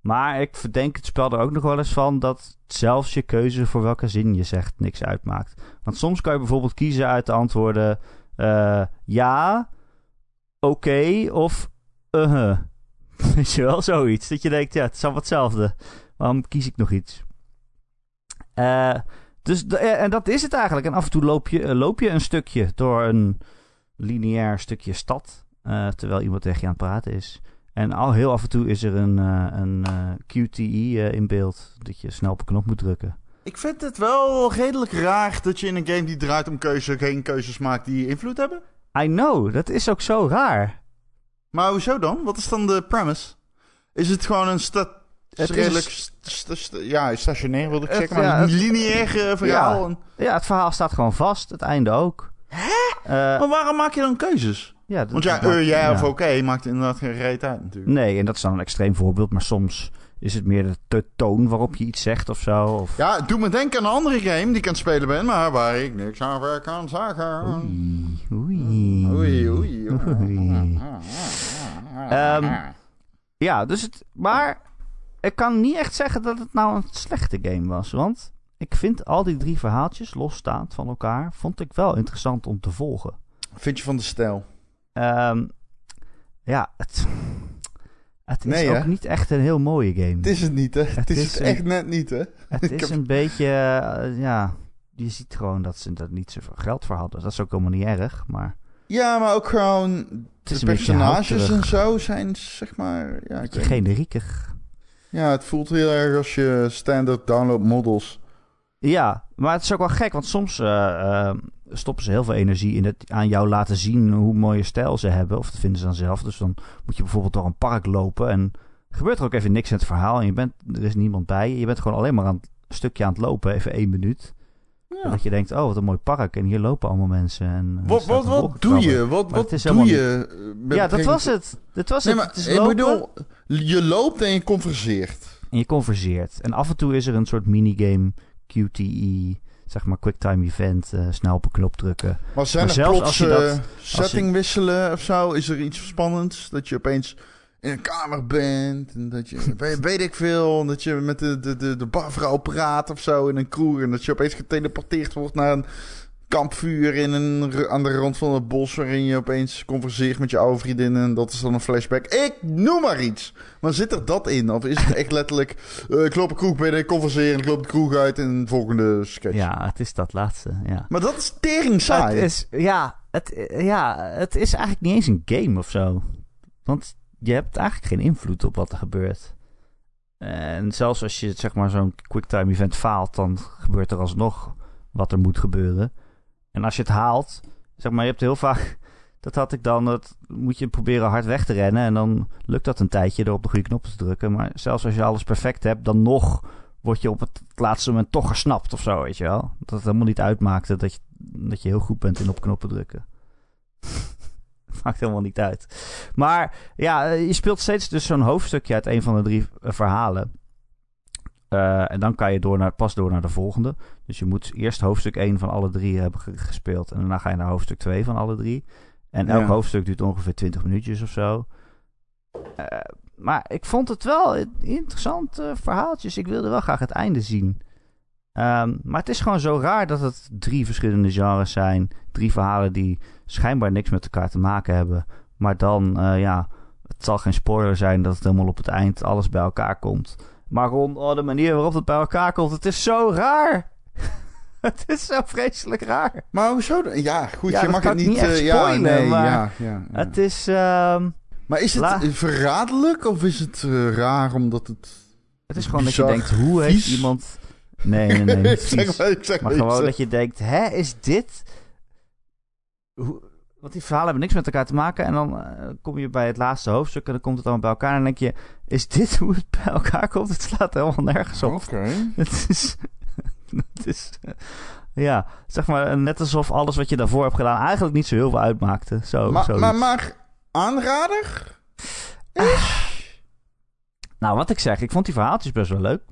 A: Maar ik verdenk het spel er ook nog wel eens van dat zelfs je keuze voor welke zin je zegt niks uitmaakt. Want soms kan je bijvoorbeeld kiezen uit de antwoorden eh, ja, oké of uh (laughs) Weet je wel, zoiets. Dat je denkt, ja, het is allemaal hetzelfde. Waarom kies ik nog iets? Eh, dus, en dat is het eigenlijk. En af en toe loop je, eh, loop je een stukje door een lineair stukje stad. eh, terwijl iemand tegen je aan het praten is. En al heel af en toe is er een, eh, een QTE in beeld. Dat je snel op een knop moet drukken.
B: Ik vind het wel redelijk raar dat je in een game die draait om keuze geen keuzes maakt die invloed hebben.
A: I know, dat is ook zo raar.
B: Maar hoezo dan? Wat is dan de premise? Is het gewoon een sta
A: Het is-
B: redelijk st- st- st- ja, stationair wilde ik
A: Het-
B: zeggen, maar
A: ja,
B: een lineair eh, verhaal.
A: Ja.
B: En-
A: Ja, het verhaal staat gewoon vast. Het einde ook. Hè?
B: maar waarom maak je dan keuzes?
A: ja, dat-
B: Want ja,
A: dat-
B: eh, ja,
A: ja.
B: of oké maakt inderdaad geen reet uit natuurlijk.
A: Nee, en dat is dan een extreem voorbeeld. Maar soms is het meer de, toon waarop je iets zegt of zo. Of...
B: Ja, het doet me denken aan een andere game die ik aan het spelen ben, maar waar ik niks over kan zeggen.
A: Oei, oei.
B: Oei, oei.
A: Oei. Ehm, Ja, dus het... Maar ik kan niet echt zeggen dat het nou een slechte game was. Want ik vind al die drie verhaaltjes, losstaand van elkaar... vond ik wel interessant om te volgen.
B: Vind je van de stijl?
A: Ehm, ja, het... Het is
B: Nee,
A: ook
B: hè?
A: niet echt een heel mooie game.
B: Het is het niet, hè? Het, is,
A: is
B: het
A: een-
B: echt net niet, hè?
A: Het is
B: heb-
A: een beetje, eh, ja, je ziet gewoon dat ze er niet zoveel geld voor hadden. Dat is ook helemaal niet erg, maar
B: Ja, maar ook gewoon
A: is
B: de personages en zo zijn, zeg maar... Ja,
A: beetje generieker.
B: ja, het voelt heel erg als je standard download models.
A: Ja, maar het is ook wel gek, want soms eh, eh, stoppen ze heel veel energie in het aan jou laten zien hoe mooie stijl ze hebben. Of dat vinden ze dan zelf. Dus dan moet je bijvoorbeeld door een park lopen en gebeurt er ook even niks in het verhaal. En je bent, er is niemand bij je. Bent gewoon alleen maar aan het stukje aan het lopen, even één minuut.
B: Ja.
A: Dat je denkt, oh wat een mooi park en hier lopen allemaal mensen. En,
B: Wat, wat, wat doe je? Wat,
A: Maar
B: wat doe
A: helemaal
B: je? eh, met
A: Ja, dat was het. Dit was
B: Nee,
A: het.
B: maar
A: het is
B: ik bedoel, je loopt en je converseert.
A: en je converseert. En af en toe is er een soort minigame, QTE, zeg maar quicktime event, eh, snel op een knop drukken.
B: Maar zijn
A: Maar
B: er plots
A: als je dat-
B: eh, setting wisselen of zo? Is er iets spannends? Dat je opeens in een kamer bent en dat je, (laughs) weet, weet ik veel, dat je met de, de, de, de barvrouw praat of zo in een kroeg en dat je opeens geteleporteerd wordt naar een kampvuur in een, aan de rand van het bos waarin je opeens converseert met je oude vriendin en dat is dan een flashback. Ik noem maar iets. Maar zit er dat in? Of is het echt letterlijk, (laughs) eh, ik loop een kroeg binnen, ik converseer en ik loop de kroeg uit en volgende sketch?
A: Ja, het is dat laatste, ja.
B: Maar dat is tering
A: Het
B: saai.
A: is, ja, het, ja, het is eigenlijk niet eens een game of zo. Want je hebt eigenlijk geen invloed op wat er gebeurt. En zelfs als je zeg maar zo'n quicktime event faalt, dan gebeurt er alsnog wat er moet gebeuren. En als je het haalt, zeg maar, je hebt heel vaak, (laughs) dat had ik dan, dat moet je proberen hard weg te rennen en dan lukt dat een tijdje door op de goede knoppen te drukken. Maar zelfs als je alles perfect hebt, dan nog word je op het laatste moment toch gesnapt of zo, weet je wel. Dat het helemaal niet uitmaakte dat je, dat je heel goed bent in op knoppen drukken. (laughs) Maakt helemaal niet uit. Maar ja, eh, je speelt steeds dus zo'n hoofdstukje uit een van de drie eh, verhalen. Eh, en dan kan je door naar, pas door naar de volgende. Dus je moet eerst hoofdstuk 1 van alle drie hebben ge- gespeeld. En daarna ga je naar hoofdstuk 2 van alle drie. En elk
B: Ja.
A: hoofdstuk duurt ongeveer 20 minuutjes of zo. Maar ik vond het wel een interessant eh, verhaaltjes. Ik wilde wel graag het einde zien. Ehm, maar het is gewoon zo raar dat het drie verschillende genres zijn. Drie verhalen die schijnbaar niks met elkaar te maken hebben. Maar dan, eh, ja, het zal geen spoiler zijn dat het helemaal op het eind alles bij elkaar komt. Maar Ron, oh, de manier waarop het bij elkaar komt, het is zo raar. (laughs) het is zo vreselijk raar.
B: Maar hoezo? Ja, goed,
A: Ja,
B: je mag het niet... eh, ja,
A: spoilen,
B: nee,
A: maar
B: ja, ja, ja.
A: Het is, ehm,
B: Maar is het
A: La-
B: verraderlijk of is het eh, raar omdat het...
A: het is gewoon dat je denkt, hoe heeft iemand... Nee, nee, nee,
B: ik (laughs) zeg maar, ik zeg
A: Maar gewoon dat je denkt, hè, is dit... Hoe... Want die verhalen hebben niks met elkaar te maken. En dan eh, kom je bij het laatste hoofdstuk en dan komt het allemaal bij elkaar. En dan denk je, is dit hoe het bij elkaar komt? Het slaat helemaal nergens op.
B: Oké. (laughs)
A: Het is... het is... ja, zeg maar net alsof alles wat je daarvoor hebt gedaan eigenlijk niet zo heel veel uitmaakte. Zo,
B: Maar,
A: zoiets.
B: maar, maar aanrader?
A: Nou, wat ik zeg, ik vond die verhaaltjes best wel leuk.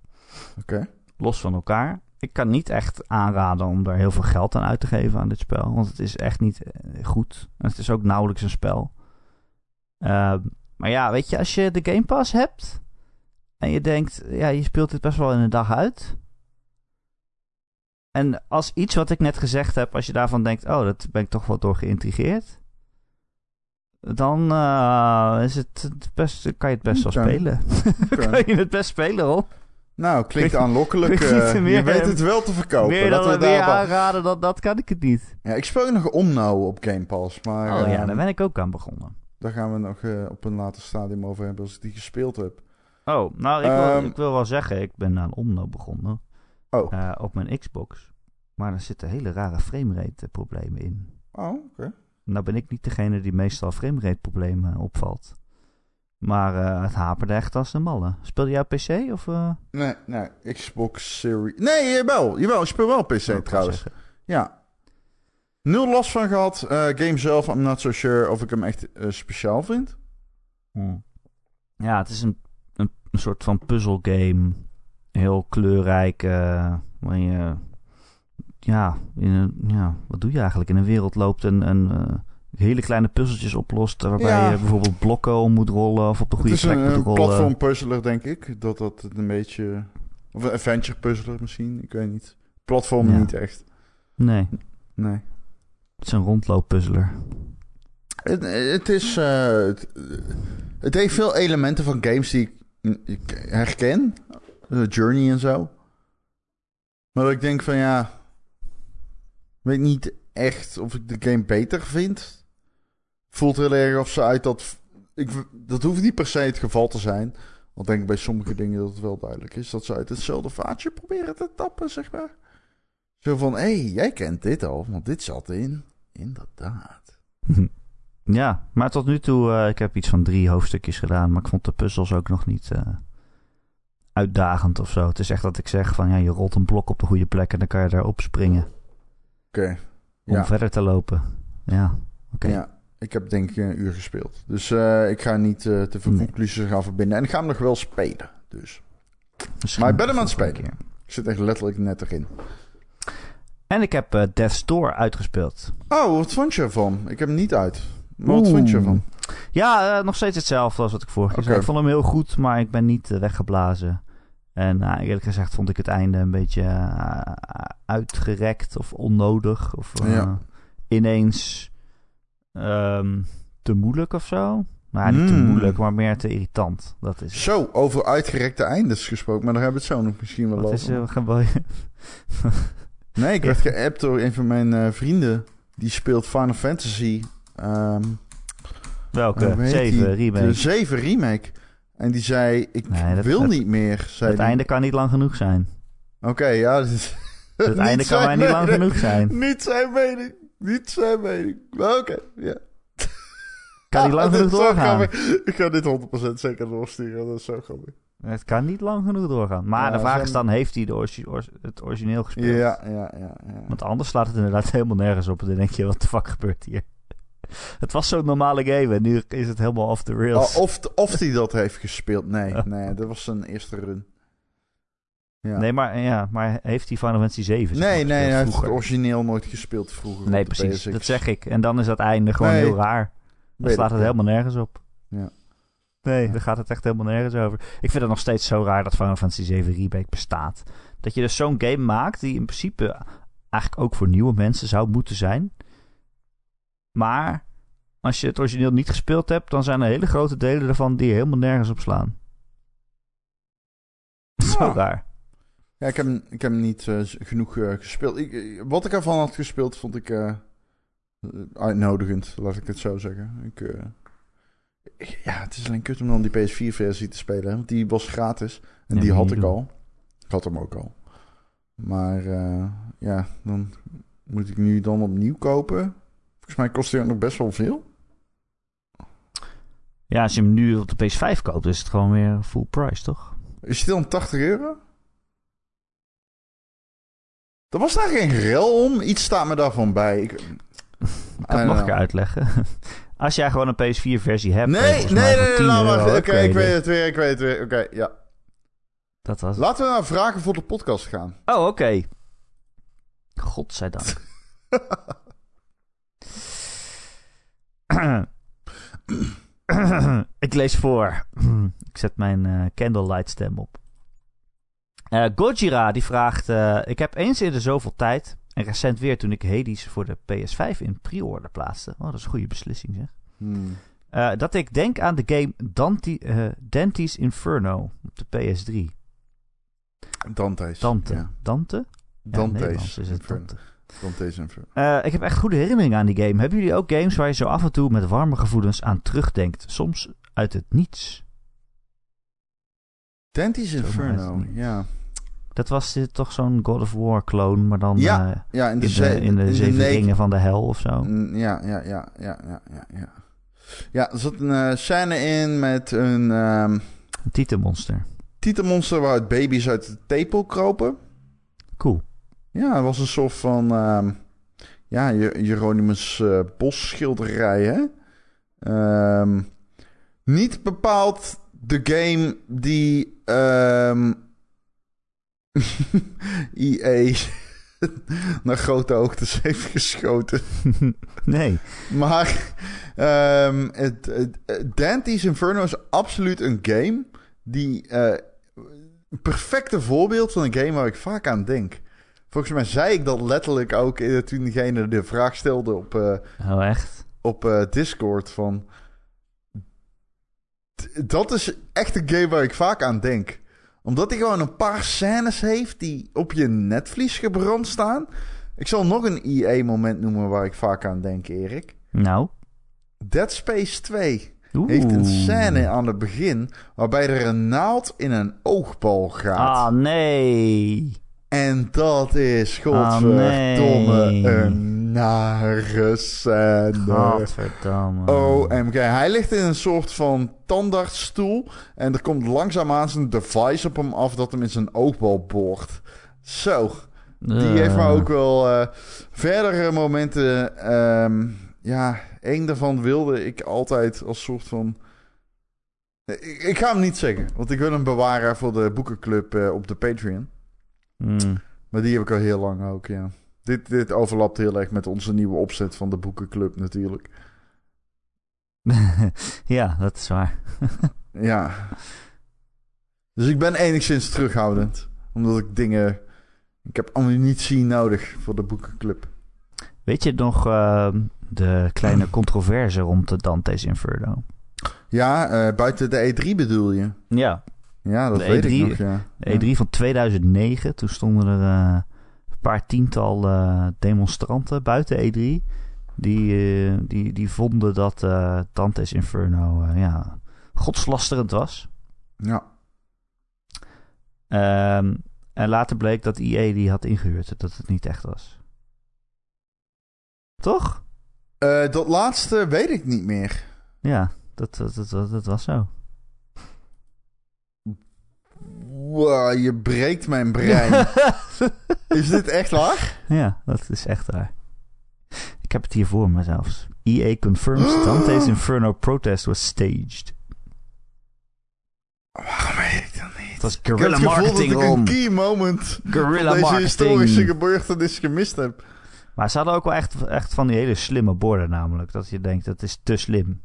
B: Oké.
A: Los van elkaar. Ik kan niet echt aanraden om daar heel veel geld aan uit te geven aan dit spel. Want het is echt niet eh, goed. En het is ook nauwelijks een spel. Ehm, maar ja, weet je, als je de Game Pass hebt... en je denkt, ja, je speelt dit best wel in een dag uit... En als iets wat ik net gezegd heb, als je daarvan denkt, oh, dat ben ik toch wel door geïntrigeerd. Dan eh, is het best, kan je het best wel spelen. (laughs) Kan je het best spelen, hoor.
B: Nou, klinkt aanlokkelijk. eh, je weet het wel te verkopen.
A: meer dan
B: we
A: aanraden, dat, dat kan ik het niet.
B: Ja, ik speel nog Omno op Game Pass. Maar
A: oh ja,
B: eh,
A: daar ben ik ook aan begonnen.
B: daar gaan we nog eh, op een later stadium over hebben als ik die gespeeld heb.
A: Oh, nou, ik wil,
B: Ehm,
A: ik wil wel zeggen, ik ben aan Omno begonnen.
B: Oh.
A: eh, op mijn Xbox. Maar er zitten hele rare framerate problemen in.
B: Oh, oké.
A: Nou ben ik niet degene die meestal framerate problemen opvalt. Maar eh, het haperde echt als een malle. Speelde jij op PC of... eh,
B: Nee, nee, Xbox Series... Nee, jawel. Jawel, ik speel wel op PC trouwens.
A: zeggen.
B: Ja. Nul last van gehad. Eh, game zelf, I'm not so sure of ik hem echt speciaal vind.
A: Hm. Ja, het is een, een, een soort van puzzelgame. Heel kleurrijk. eh waar je... Ja, in een, ja, wat doe je eigenlijk? In een wereld loopt en, en hele kleine puzzeltjes oplost. Waarbij
B: Ja.
A: je bijvoorbeeld blokken om moet rollen of op de
B: Het
A: goede
B: is
A: plek
B: een,
A: moet
B: een
A: rollen.
B: platform puzzler, denk ik. Dat dat het een beetje... Of een adventure puzzler misschien, ik weet niet. Platform
A: Ja.
B: niet echt.
A: Nee,
B: Nee.
A: het is een rondlooppuzzler.
B: Het, het is... eh, het, het heeft veel elementen van games die ik, ik herken. Eh, Journey en zo. Maar dat ik denk van ja... Ik weet niet echt of ik de game beter vind. Voelt heel erg of ze uit dat... Ik, dat hoeft niet per se het geval te zijn. Want denk ik bij sommige dingen dat het wel duidelijk is. Dat ze uit hetzelfde vaatje proberen te tappen, zeg maar. Zo van, hé, hey, jij kent dit al. Want dit zat in. Inderdaad. (laughs)
A: ja, maar tot nu toe, eh, ik heb iets van drie hoofdstukjes gedaan. Maar ik vond de puzzels ook nog niet eh, uitdagend of zo. Het is echt dat ik zeg van, ja, je rolt een blok op de goede plek en dan kan je daarop springen.
B: Oké.
A: Om
B: Ja.
A: verder te lopen. Ja, oké.
B: Ja, ik heb denk ik een uur gespeeld. Dus eh, ik ga niet eh, te veel
A: Nee.
B: conclusies gaan verbinden. En ik ga hem nog wel spelen. Dus
A: Misschien
B: Maar ik ben hem aan het spelen.
A: keer.
B: ik zit echt letterlijk net erin.
A: En ik heb eh Death's Door uitgespeeld.
B: Oh, wat vond je ervan? Ik heb hem niet uit. Maar wat vond je ervan?
A: Ja, nog steeds hetzelfde als wat ik vorige keer. Ik vond hem heel goed, maar ik ben niet weggeblazen. En eh, eerlijk gezegd vond ik het einde een beetje uitgerekt of onnodig. Of
B: Ja.
A: ineens ehm, te moeilijk of zo. Nou, niet te
B: Hmm.
A: moeilijk, maar meer te irritant. Dat is het.
B: Zo, over uitgerekte eindes gesproken. Maar daar hebben we het zo nog misschien wel
A: Wat
B: over.
A: is gewoon... (laughs)
B: Nee, ik werd geappt door een van mijn eh, vrienden. Die speelt Final Fantasy. ehm,
A: Welke?
B: hoe heet
A: 7
B: die?
A: remake.
B: De 7 remake. En die zei, ik
A: Nee, dat-
B: wil niet meer. Zei
A: Het
B: die.
A: einde kan niet lang genoeg zijn.
B: Oké, ja. (laughs)
A: Het einde kan mij niet lang genoeg zijn.
B: Niet zijn mening. Niet zijn mening. Maar oké, ja.
A: Kan niet (laughs) lang genoeg doorgaan.
B: Ik ga dit 100% zeker doorsturen. Dat is zo grappig.
A: Het kan niet lang genoeg doorgaan. Maar
B: Ja,
A: de vraag
B: zijn-
A: is dan, heeft hij de orgi- or- het origineel gespeeld?
B: Ja, ja, ja. ja.
A: Want anders slaat het inderdaad (laughs) helemaal nergens op. En dan denk je, wat de fuck gebeurt hier? (laughs) Het was zo'n normale game en nu is het helemaal off the rails.
B: Oh, of, of hij dat heeft gespeeld. Nee, nee, dat was zijn eerste run. Ja.
A: Nee, maar, ja, maar heeft hij Final Fantasy 7? zeg maar,
B: nee, nee, hij heeft het origineel nooit gespeeld vroeger.
A: Nee, precies. Dat zeg ik. En dan is dat einde gewoon
B: Nee.
A: heel raar. Dan slaat het helemaal nergens op.
B: Ja.
A: Nee,
B: Ja.
A: daar gaat het echt helemaal nergens over. Ik vind het nog steeds zo raar dat Final Fantasy 7 Remake bestaat. Dat je dus zo'n game maakt die in principe eigenlijk ook voor nieuwe mensen zou moeten zijn. Maar als je het origineel niet gespeeld hebt, dan zijn er hele grote delen ervan die helemaal nergens op slaan. (laughs) Zo raar.
B: Ja, ik heb, ik heb hem niet eh, genoeg eh, gespeeld. Ik, eh, wat ik ervan had gespeeld, vond ik uitnodigend, laat ik het zo zeggen. Ik, ja, het is alleen kut om dan die PS4-versie te spelen, hè, want die was gratis. En
A: Ja,
B: die had ik
A: doen.
B: al. Ik had hem ook al. Maar ja, dan moet ik nu dan opnieuw kopen. Volgens mij kost hij ook nog best wel veel.
A: Ja, als je hem nu op de PS5 koopt, is het gewoon weer full price, toch?
B: Is het dan 80 euro? Er was daar geen rel om. Iets staat me daarvan bij. Ik,
A: Ik kan het
B: I
A: nog een
B: don't
A: keer uitleggen. (laughs) Als jij gewoon een PS4-versie hebt.
B: Nee, nee, nee, nee,
A: 10
B: laat maar.
A: euro
B: Oké, ik weet het weer, ik weet het weer. Oké, ja.
A: Dat was.
B: Laten we naar vragen voor de podcast gaan.
A: Oh, oké. Godzijdank. (laughs) (clears throat) ik lees voor. (clears throat) ik zet mijn eh, candlelight stem op. Eh Gojira die vraagt... eh, ik heb eens in de zoveel tijd... en recent weer toen ik Hades voor de PS5 in pre-order plaatste... Oh, dat is een goede beslissing zeg.
B: Hmm.
A: Eh, dat ik denk aan de game Dante, Dante's Inferno op de PS3.
B: Dante's.
A: Dante.
B: Ja.
A: Dante? Ja,
B: Dante's.
A: is het
B: Inferno.
A: Dante.
B: Dante's Inferno.
A: Ik heb echt goede herinneringen aan die game. Hebben jullie ook games waar je zo af en toe met warme gevoelens aan terugdenkt? Soms uit het niets.
B: Dante's Inferno, ja.
A: Dat was toch zo'n God of War clone, maar dan
B: Ja,
A: eh,
B: Ja, in de,
A: in, de,
B: ze-
A: in de zeven
B: negen-
A: ringen van de hel of zo.
B: Mm, Ja, ja, ja, ja, ja, ja, ja. Ja, er zat een eh, scène in met een ehm
A: Een Titanmonster.
B: titelmonster waaruit baby's uit de tepel kropen.
A: Cool.
B: Ja, het was een soort van, ehm, ja, Je- Jeronimus eh Bos schilderij, hè? Ehm, niet bepaald de game die ehm (laughs) EA (laughs) naar grote hoogtes heeft geschoten. (laughs)
A: nee.
B: Maar ehm, het, Dante's Inferno is absoluut een game die... eh, een perfecte voorbeeld van een game waar ik vaak aan denk. Volgens mij zei ik dat letterlijk ook toen diegene de vraag stelde op,
A: Oh, echt?
B: op eh, Discord van... Dat is echt een game waar ik vaak aan denk. Omdat hij gewoon een paar scènes heeft die op je netvlies gebrand staan. Ik zal nog een EA-moment noemen waar ik vaak aan denk, Erik.
A: Nou.
B: Dead Space 2
A: Oeh.
B: heeft een scène aan het begin waarbij er een naald in een oogbal gaat.
A: Ah, nee.
B: En dat is,
A: Ah,
B: godverdomme,
A: nee.
B: een nare scène.
A: Godverdamme.
B: OMG. Hij ligt in een soort van tandartsstoel. En er komt langzaamaan zijn device op hem af dat hem in zijn oogbal boort. Zo. Die heeft me ook wel eh, verdere momenten. ehm, ja, één daarvan wilde ik altijd als soort van. Ik, ik ga hem niet zeggen, want ik wil hem bewaren voor de boekenclub eh, op de Patreon.
A: Mm.
B: Maar die heb ik al heel lang ook, ja. Dit, dit overlapt heel erg met onze nieuwe opzet van de boekenclub natuurlijk. (laughs)
A: ja, dat is waar. (laughs)
B: Ja. Dus ik ben enigszins terughoudend. Omdat ik dingen... Ik heb ammunitie nodig voor de boekenclub.
A: Weet je nog ehm, de kleine (clears throat) controverse rond de Dante's Inferno?
B: Ja, eh, buiten de E3 bedoel je?
A: Ja.
B: Ja, dat
A: De
B: weet
A: E3
B: ik nog, ja.
A: E3 van 2009. Toen stonden er eh, een paar tiental eh, demonstranten buiten E3. Die, eh, die, die vonden dat Dante's Inferno ja, godslasterend was.
B: Ja.
A: Ehm, en later bleek dat EA die had ingehuurd. Dat het niet echt was. Toch?
B: Dat laatste weet ik niet meer.
A: Ja, dat, dat, dat, dat was zo.
B: Wow, je breekt mijn brein. (laughs) Is dit echt waar?
A: Ja, dat is echt waar. Ik heb het hier voor me zelfs. EA confirms Dante's (gasps) Inferno protest was staged.
B: Waarom weet ik dat niet?
A: Het was guerrilla marketing,
B: dat ik een key moment
A: Guerrilla
B: deze historische
A: marketing.
B: gebeurtenis gemist heb.
A: Maar ze hadden ook wel echt, echt van die hele slimme borden namelijk. Dat je denkt, dat is te slim.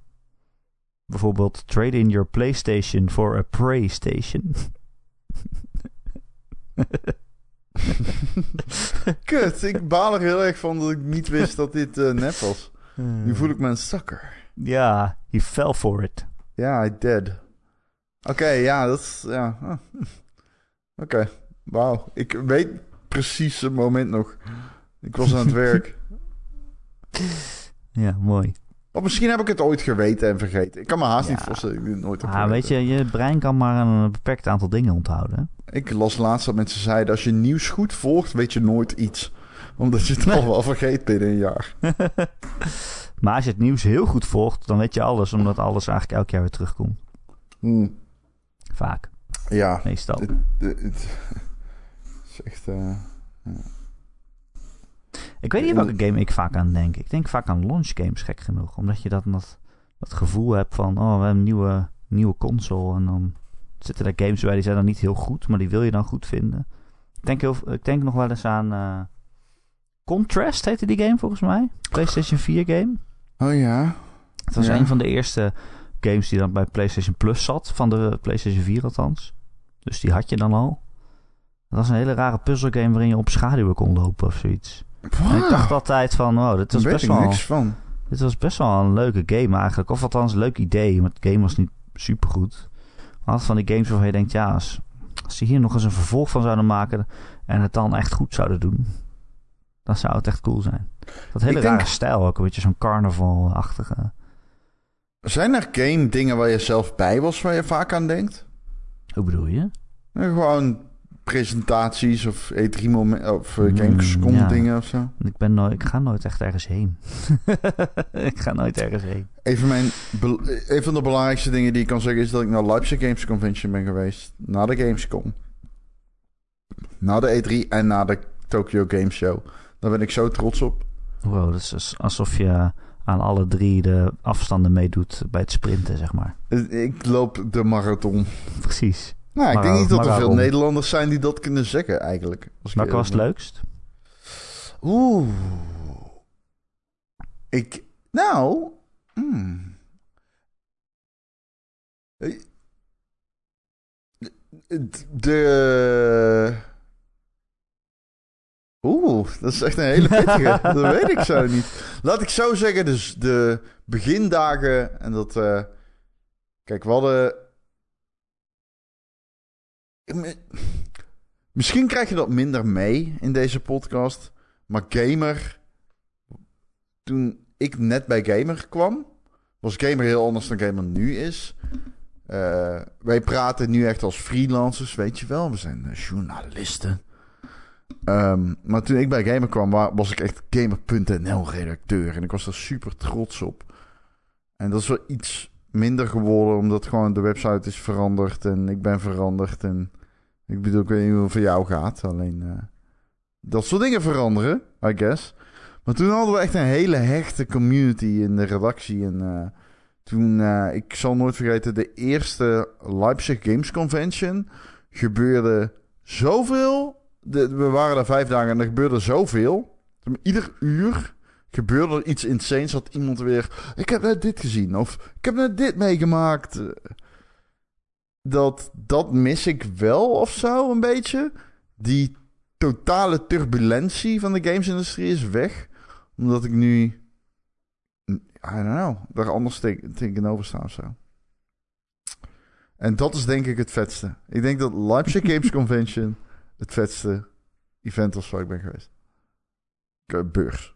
A: Bijvoorbeeld, trade in your PlayStation for a Prey Station. (laughs) (laughs)
B: Kut, ik baal er heel erg van dat ik niet wist dat dit eh nep was. Nu voel ik me een sucker.
A: Ja, he fell for it.
B: Ja, I did. Oké, ja, dat is... Ja. ah. Oké, wauw. Ik weet precies het moment nog. Ik was aan het werk. (laughs)
A: Ja, mooi.
B: Of misschien heb ik het ooit geweten en vergeten. Ik kan me haast
A: Ja.
B: niet voorstellen ik nooit heb
A: Ah, weet je, je brein kan maar een beperkt aantal dingen onthouden.
B: Ik las laatst dat mensen zeiden... als je nieuws goed volgt, weet je nooit iets. Omdat je het al wel vergeet binnen een jaar. (laughs)
A: Maar als je het nieuws heel goed volgt, dan weet je alles, omdat alles eigenlijk elk jaar weer terugkomt.
B: Hm,
A: Vaak,
B: Ja,
A: meestal.
B: het, het, het is echt... eh,
A: Ik weet niet welke game ik vaak aan denk. Ik denk vaak aan launch games, gek genoeg. Omdat je dat, dat, dat gevoel hebt van... Oh, we hebben een nieuwe, nieuwe console. En dan zitten er games bij die zijn dan niet heel goed. Maar die wil je dan goed vinden. Ik denk, heel, ik denk nog wel eens aan... eh, Contrast heette die game volgens mij. PlayStation 4 game.
B: Oh ja.
A: Het was
B: Ja.
A: een van de eerste games die dan bij PlayStation Plus zat. Van de PlayStation 4 althans. Dus die had je dan al. Dat was een hele rare puzzelgame waarin je op schaduwen kon lopen of zoiets. Ik dacht altijd van, wow, dit was, best wel,
B: niks van.
A: dit was best wel een leuke game eigenlijk. Of althans een leuk idee, maar het game was niet supergoed. Maar van die games waarvan je denkt, ja, als, als ze hier nog eens een vervolg van zouden maken... en het dan echt goed zouden doen... dan zou het echt cool zijn. Dat hele
B: Ik denk-
A: rare stijl ook, een beetje zo'n carnaval-achtige...
B: Zijn er game dingen waar je zelf bij was waar je vaak aan denkt?
A: Hoe bedoel je?
B: Eh, Gewoon presentaties of E3 moment of uh,
A: Mm,
B: Gamescom
A: ja.
B: dingen of zo.
A: Ik, ben nooit, ik ga nooit echt ergens heen. (laughs) ik ga nooit ergens heen.
B: Een van, mijn, een van de belangrijkste dingen die ik kan zeggen is dat ik naar Leipzig Games Convention ben geweest. Na de Gamescom. Na de E3 en na de Tokyo Game Show. Daar ben ik zo trots op.
A: Wow, dat is alsof je aan alle drie de afstanden meedoet bij het sprinten, zeg maar.
B: Eh, Ik loop de marathon.
A: Precies.
B: Nou, ik denk niet dat er veel. Nederlanders zijn die dat kunnen zeggen eigenlijk. Als ik
A: Welke was het leukst?
B: Oeh. Ik... Nou... hmm. Eh, De... Oeh, dat is echt een hele pittige. (laughs) dat weet ik zo niet. Laat ik zo zeggen, dus de begindagen en dat... eh, kijk, we hadden... Mi- Misschien krijg je dat minder mee in deze podcast. Maar Gamer... Toen ik net bij Gamer kwam... Was Gamer heel anders dan Gamer nu is. Eh, wij praten nu echt als freelancers, weet je wel. We zijn eh, journalisten. Ehm, maar toen ik bij Gamer kwam, wa- was ik echt Gamer.nl-redacteur. En ik was daar super trots op. En dat is wel iets minder geworden, omdat gewoon de website is veranderd. En ik ben veranderd. En ik bedoel, ik weet niet hoe het voor jou gaat. Alleen eh, dat soort dingen veranderen, I guess. Maar toen hadden we echt een hele hechte community in de redactie. En eh, toen, eh, ik zal nooit vergeten, de eerste Leipzig Games Convention gebeurde zoveel. We waren daar vijf dagen en er gebeurde zoveel. Ieder uur gebeurde er iets insanes. Had iemand weer. Ik heb net dit gezien. Of ik heb net dit meegemaakt. Dat, dat mis ik wel of zo, een beetje. Die totale turbulentie van de gamesindustrie is weg. Omdat ik nu. I don't know. Daar anders te- tegenover sta of zo. En dat is denk ik het vetste. Ik denk dat Leipzig (laughs) Games Convention het vetste event was waar ik ben geweest. Beurs.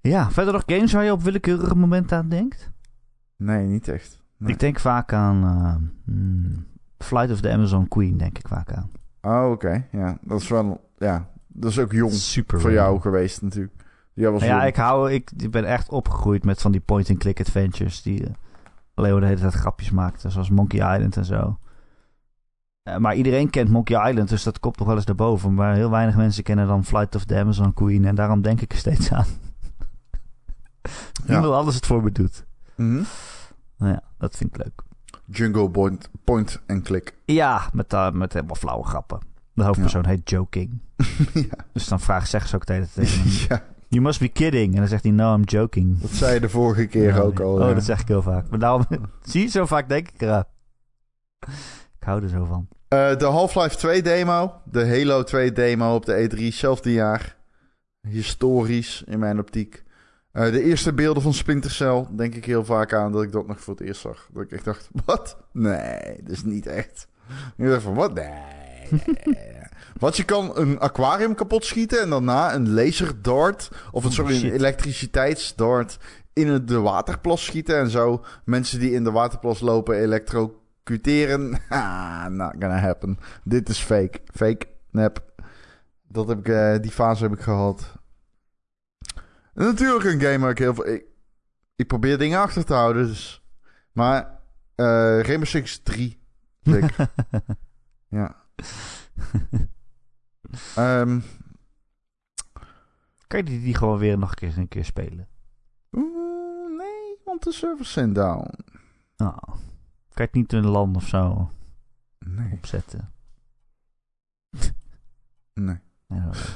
A: Ja, verder nog games waar je op willekeurige momenten aan denkt?
B: Nee, niet echt. Nee.
A: Ik denk vaak aan eh, hmm, Flight of the Amazon Queen, denk ik vaak aan.
B: Oh, oké. Ja, dat is wel... Ja, dat is ook jong
A: Super
B: voor jou geweest natuurlijk. Jij was
A: Nou ja,
B: jong.
A: ik, hou, ik, ik ben echt opgegroeid met van die point-and-click adventures die eh, Leo de hele tijd grapjes maakte, zoals Monkey Island en zo. Eh, maar iedereen kent Monkey Island, dus dat komt nog wel eens daarboven. Maar heel weinig mensen kennen dan Flight of the Amazon Queen en daarom denk ik er steeds aan.
B: Ja.
A: Iemand anders het voor me doet.
B: Mhm.
A: Nou ja, dat vind ik leuk.
B: Jungle point, point en click.
A: Ja, met, uh, met helemaal flauwe grappen. De hoofdpersoon heet Joking. (laughs)
B: ja.
A: Dus dan vragen, zeggen ze ook tegen hem, (laughs)
B: ja,
A: You must be kidding. En dan zegt hij, no, I'm joking.
B: dat zei je de vorige (laughs) keer ook al.
A: Oh, dat zeg ik heel vaak. Maar daarom, zie je, zo vaak denk ik eraan. Ik hou er zo van.
B: Eh, de Half-Life 2 demo. De Halo 2 demo op de E3, zelfde jaar. Historisch in mijn optiek. Eh, de eerste beelden van Splinter Cell denk ik heel vaak aan dat ik dat nog voor het eerst zag. Dat ik echt dacht, (laughs) wat? Nee, dat is niet echt. Ik dacht van, wat? Nee. Wat je kan een aquarium kapot schieten en daarna een laserdart of een,
A: Oh,
B: sorry, een elektriciteitsdart in het- de waterplas schieten en zo mensen die in de waterplas lopen elektrocuteren. (laughs) Ah, not gonna happen. Dit is fake. Fake. Nep. Dat heb ik, eh, die fase heb ik gehad. En natuurlijk een game waar ik heel veel... Ik, ik probeer dingen achter te houden, dus... Maar eh Rainbow Six 3. Zeker. (laughs) ja. Ehm,
A: Kan je die, die gewoon weer nog een keer, een keer spelen?
B: oeh, nee, want de servers zijn down.
A: Oh. Kan je het niet in een land of zo
B: Nee,
A: opzetten?
B: nee.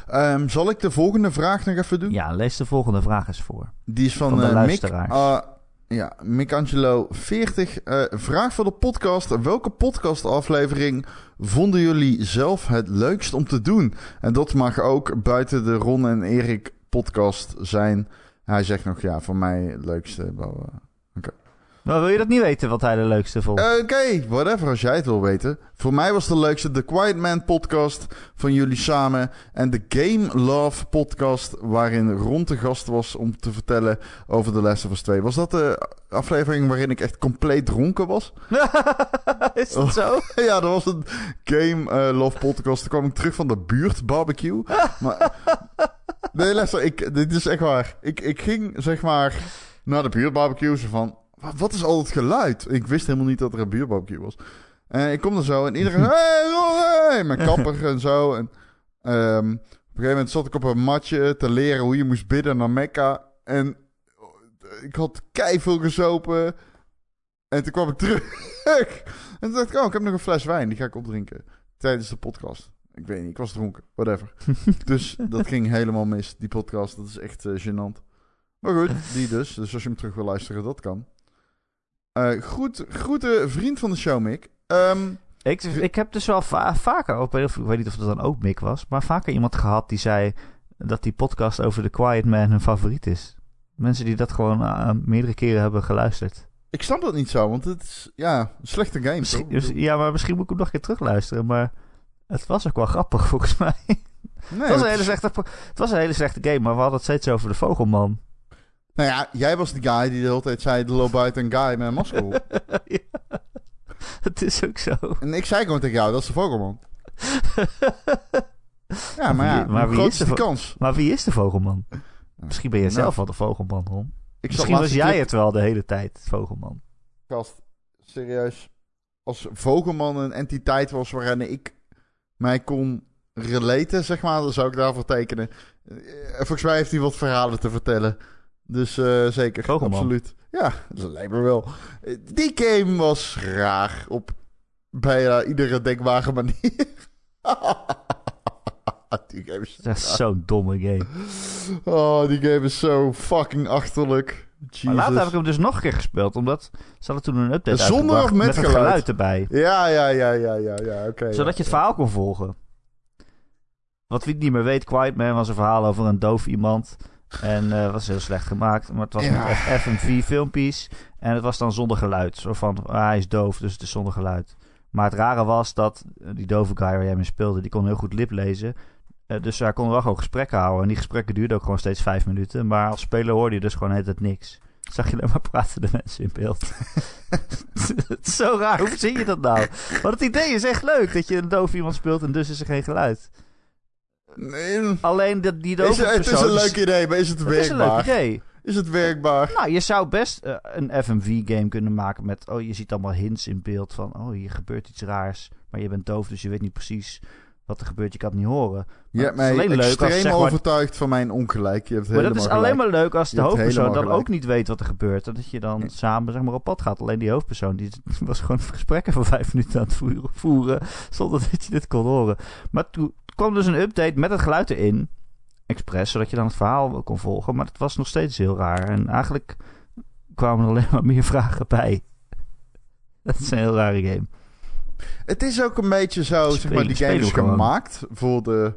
B: Ehm, zal ik de volgende vraag nog even doen?
A: Ja, lees de volgende vraag eens voor.
B: Die is van,
A: Van de
B: eh, Mick,
A: luisteraars.
B: ah, ja, Micangelo 40. Eh, vraag voor de podcast. Welke podcastaflevering vonden jullie zelf het leukst om te doen? En dat mag ook buiten de Ron en Erik podcast zijn. Hij zegt nog, ja, voor mij het leukste. bla.
A: Maar wil je dat niet weten wat hij de leukste vond?
B: Oké, whatever als jij het wil weten. Voor mij was de leukste de Quiet Man podcast van jullie samen. En de Game Love podcast waarin Ron te gast was om te vertellen over The Last of Us 2. Was dat de aflevering waarin ik echt compleet dronken was? (laughs)
A: is dat zo? (laughs)
B: ja, dat was een Game eh, Love podcast. Toen kwam ik terug van de buurt barbecue. (laughs) maar, nee, luister, ik, dit is echt waar. Ik, ik ging zeg maar naar de buurt barbecue. Zo van, "Wa- wat is al het geluid? Ik wist helemaal niet dat er een buurtbarbecue was. En ik kom er zo en iedereen, (laughs) hey, hey, mijn kapper en zo. En ehm, op een gegeven moment zat ik op een matje te leren hoe je moest bidden naar Mekka. En ik had veel gezopen. En toen kwam ik terug. (laughs) en toen dacht ik, oh, ik heb nog een fles wijn. Die ga ik opdrinken. Tijdens de podcast. Ik weet niet, ik was dronken. Whatever. (laughs) dus dat ging helemaal mis, die podcast. Dat is echt eh, gênant. Maar goed, die dus. Dus als je hem terug wil luisteren, dat kan. Groeten, vriend van de show, Mick. Ehm,
A: Ik, ik heb dus wel va- vaker, ook, ik weet niet of het dan ook Mick was, maar vaker iemand gehad die zei dat die podcast over The Quiet Man hun favoriet is. Mensen die dat gewoon eh, meerdere keren hebben geluisterd.
B: ik snap dat niet zo, want het is ja, een slechte game.
A: Misschien,
B: toch?
A: ja, maar misschien moet ik hem nog een keer terugluisteren, maar het was ook wel (laughs) grappig volgens mij.
B: nee,
A: het, was een hele slechte, het was een hele slechte game, maar we hadden het steeds over de vogelman.
B: Nou ja, jij was de guy die de hele tijd zei... er loopt buiten een guy met een masker op. (laughs)
A: ja, het is ook zo.
B: en ik zei gewoon tegen jou, dat is de vogelman. Ja, maar ja,
A: maar wie is de
B: kans?
A: Maar wie is de vogelman? Misschien ben je
B: Nou,
A: zelf wel de vogelman, Ron. Misschien was jij het wel de hele tijd, vogelman.
B: Gast, serieus. Als Vogelman een entiteit was waarin ik mij kon relaten, zeg maar, dan zou ik daarvoor tekenen. Eh, volgens mij heeft hij wat verhalen te vertellen. Dus eh, zeker,
A: Vogelman.
B: absoluut. Ja, dat lijkt me wel. Die game was raar op bijna iedere denkbare manier. (laughs) die game is
A: Het is zo'n domme game.
B: Oh, die game is zo fucking achterlijk. Jesus.
A: Maar later heb ik hem dus nog een keer gespeeld, omdat ze hadden toen een update
B: Zonder of met
A: met
B: geluid?
A: geluid erbij.
B: Ja, ja, ja, ja, ja, ja, oké.
A: Zodat je het verhaal kon volgen. Wat wie het niet meer weet, Quiet Man was een verhaal over een doof iemand. En eh was heel slecht gemaakt. Maar het was
B: Ja.
A: met FMV filmpjes. En het was dan zonder geluid. Zo van, ah, hij is doof, dus het is zonder geluid. Maar het rare was dat eh, die dove guy waar jij mee speelde, die kon heel goed lip lezen. Eh, dus hij kon wel gewoon gesprekken houden. En die gesprekken duurden ook gewoon steeds vijf minuten. Maar als speler hoorde je dus gewoon het het niks. Zag je alleen maar pratende mensen in beeld. het is (laughs) zo raar. Hoe zie je dat nou? Want het idee is echt leuk dat je een doof iemand speelt en dus is er geen geluid.
B: Nee,
A: Alleen dat die
B: is, het is een leuk idee, maar is het,
A: Het is een leuk
B: werkbaar?
A: idee.
B: Is het werkbaar?
A: Nou, je zou best eh, een FMV-game kunnen maken met... Oh, je ziet allemaal hints in beeld van... Oh, hier gebeurt iets raars. Maar je bent doof, dus je weet niet precies wat er gebeurt. Je kan het niet horen.
B: Je hebt
A: is
B: mij
A: alleen leuk als,
B: extreem
A: zeg maar-
B: overtuigd van mijn ongelijk. Je hebt
A: Maar dat is alleen
B: gelijk.
A: maar leuk als de hoofdpersoon dan ook niet weet wat er gebeurt. En dat je dan
B: Nee.
A: samen zeg maar, op pad gaat. Alleen die hoofdpersoon die (laughs) was gewoon (laughs) gesprekken van vijf minuten aan het voeren, voeren. Zonder (laughs) dat je dit kon horen. Maar toen kwam dus een update met het geluid erin. Expres, zodat je dan het verhaal kon volgen. Maar het was nog steeds heel raar. En eigenlijk kwamen er alleen maar meer (laughs) vragen bij. Dat is een heel rare game.
B: Het is ook een beetje zo, zeg maar, die game is
A: gewoon.
B: gemaakt voor de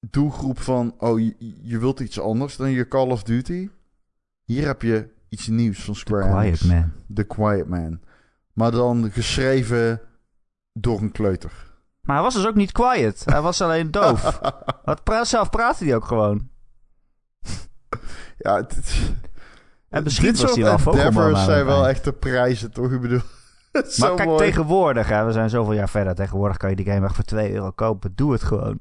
B: doelgroep van, oh, je, je wilt iets anders dan je Call of Duty. Hier heb je iets nieuws van Square Enix.
A: Quiet man.
B: The Quiet Man. Maar dan geschreven door een kleuter.
A: Maar hij was dus ook niet quiet. Hij was alleen doof. (laughs) Wat pra zelf praatte hij ook gewoon.
B: ja, het-
A: En misschien
B: dit
A: was hij wel
B: endeavors zijn wel echt de prijzen, toch? Ik bedoel, (laughs)
A: Maar kijk,
B: mooi.
A: tegenwoordig, hè, we zijn zoveel jaar verder. Tegenwoordig kan je die game echt voor 2 euro kopen. Doe het gewoon.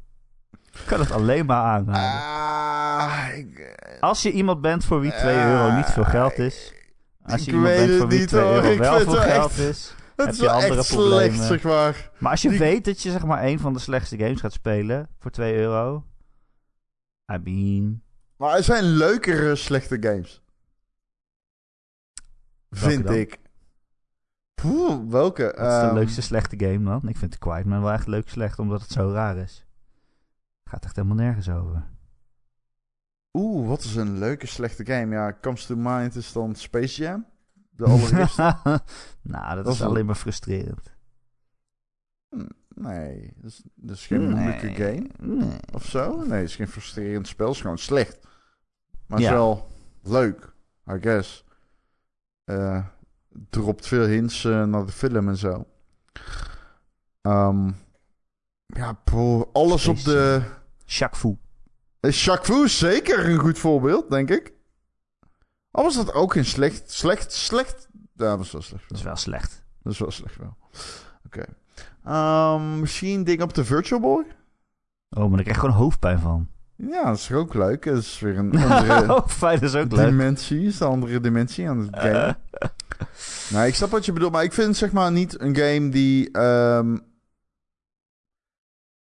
A: Ik kan het alleen maar aanraden.
B: Ah,
A: Als je iemand bent voor wie 2
B: Ah,
A: euro niet veel geld is. Als je iemand bent voor wie
B: niet,
A: 2
B: hoor.
A: euro wel veel geld is.
B: Dat
A: Heb
B: is
A: je
B: wel
A: andere
B: echt
A: problemen?
B: slecht, zeg maar.
A: Maar als je
B: Die-
A: weet dat je zeg maar een van de slechtste games gaat spelen voor 2 euro. I mean...
B: Maar er zijn leukere slechte games. Vind
A: dan?
B: ik. Poeh, welke?
A: Wat is de
B: Ehm,
A: leukste slechte game dan? Ik vind The Quiet Man wel echt leuk slecht, omdat het zo raar is. Gaat echt helemaal nergens over.
B: Oeh, wat is een leuke slechte game? Ja, comes to mind is dan Space Jam. De allereerste. (laughs)
A: nou, dat,
B: Dat
A: is
B: wel-
A: alleen maar frustrerend.
B: nee, dat is, dat is geen moeilijke game.
A: Nee.
B: Of zo? Nee, het is geen frustrerend spel. Het is gewoon slecht. Maar het is wel leuk, I guess. Eh, dropt veel hints eh, naar de film en zo. Ehm, ja, bro, alles op de...
A: Shaq Fu.
B: Eh, Jacques is zeker een goed voorbeeld, denk ik. Al was dat ook een slecht... Slecht, slecht... Ja, dat was wel slecht.
A: Dat is wel slecht.
B: Dat is wel slecht wel. Oké. Ehm, misschien ding op de Virtual Boy?
A: Oh, maar daar krijg ik gewoon hoofdpijn van.
B: Ja, dat is ook leuk. Dat is weer een (laughs) andere...
A: hoofdpijn is ook leuk.
B: dimensie is de andere dimensie aan het game. nou, ik snap wat je bedoelt, maar ik vind zeg maar niet een game die. ehm,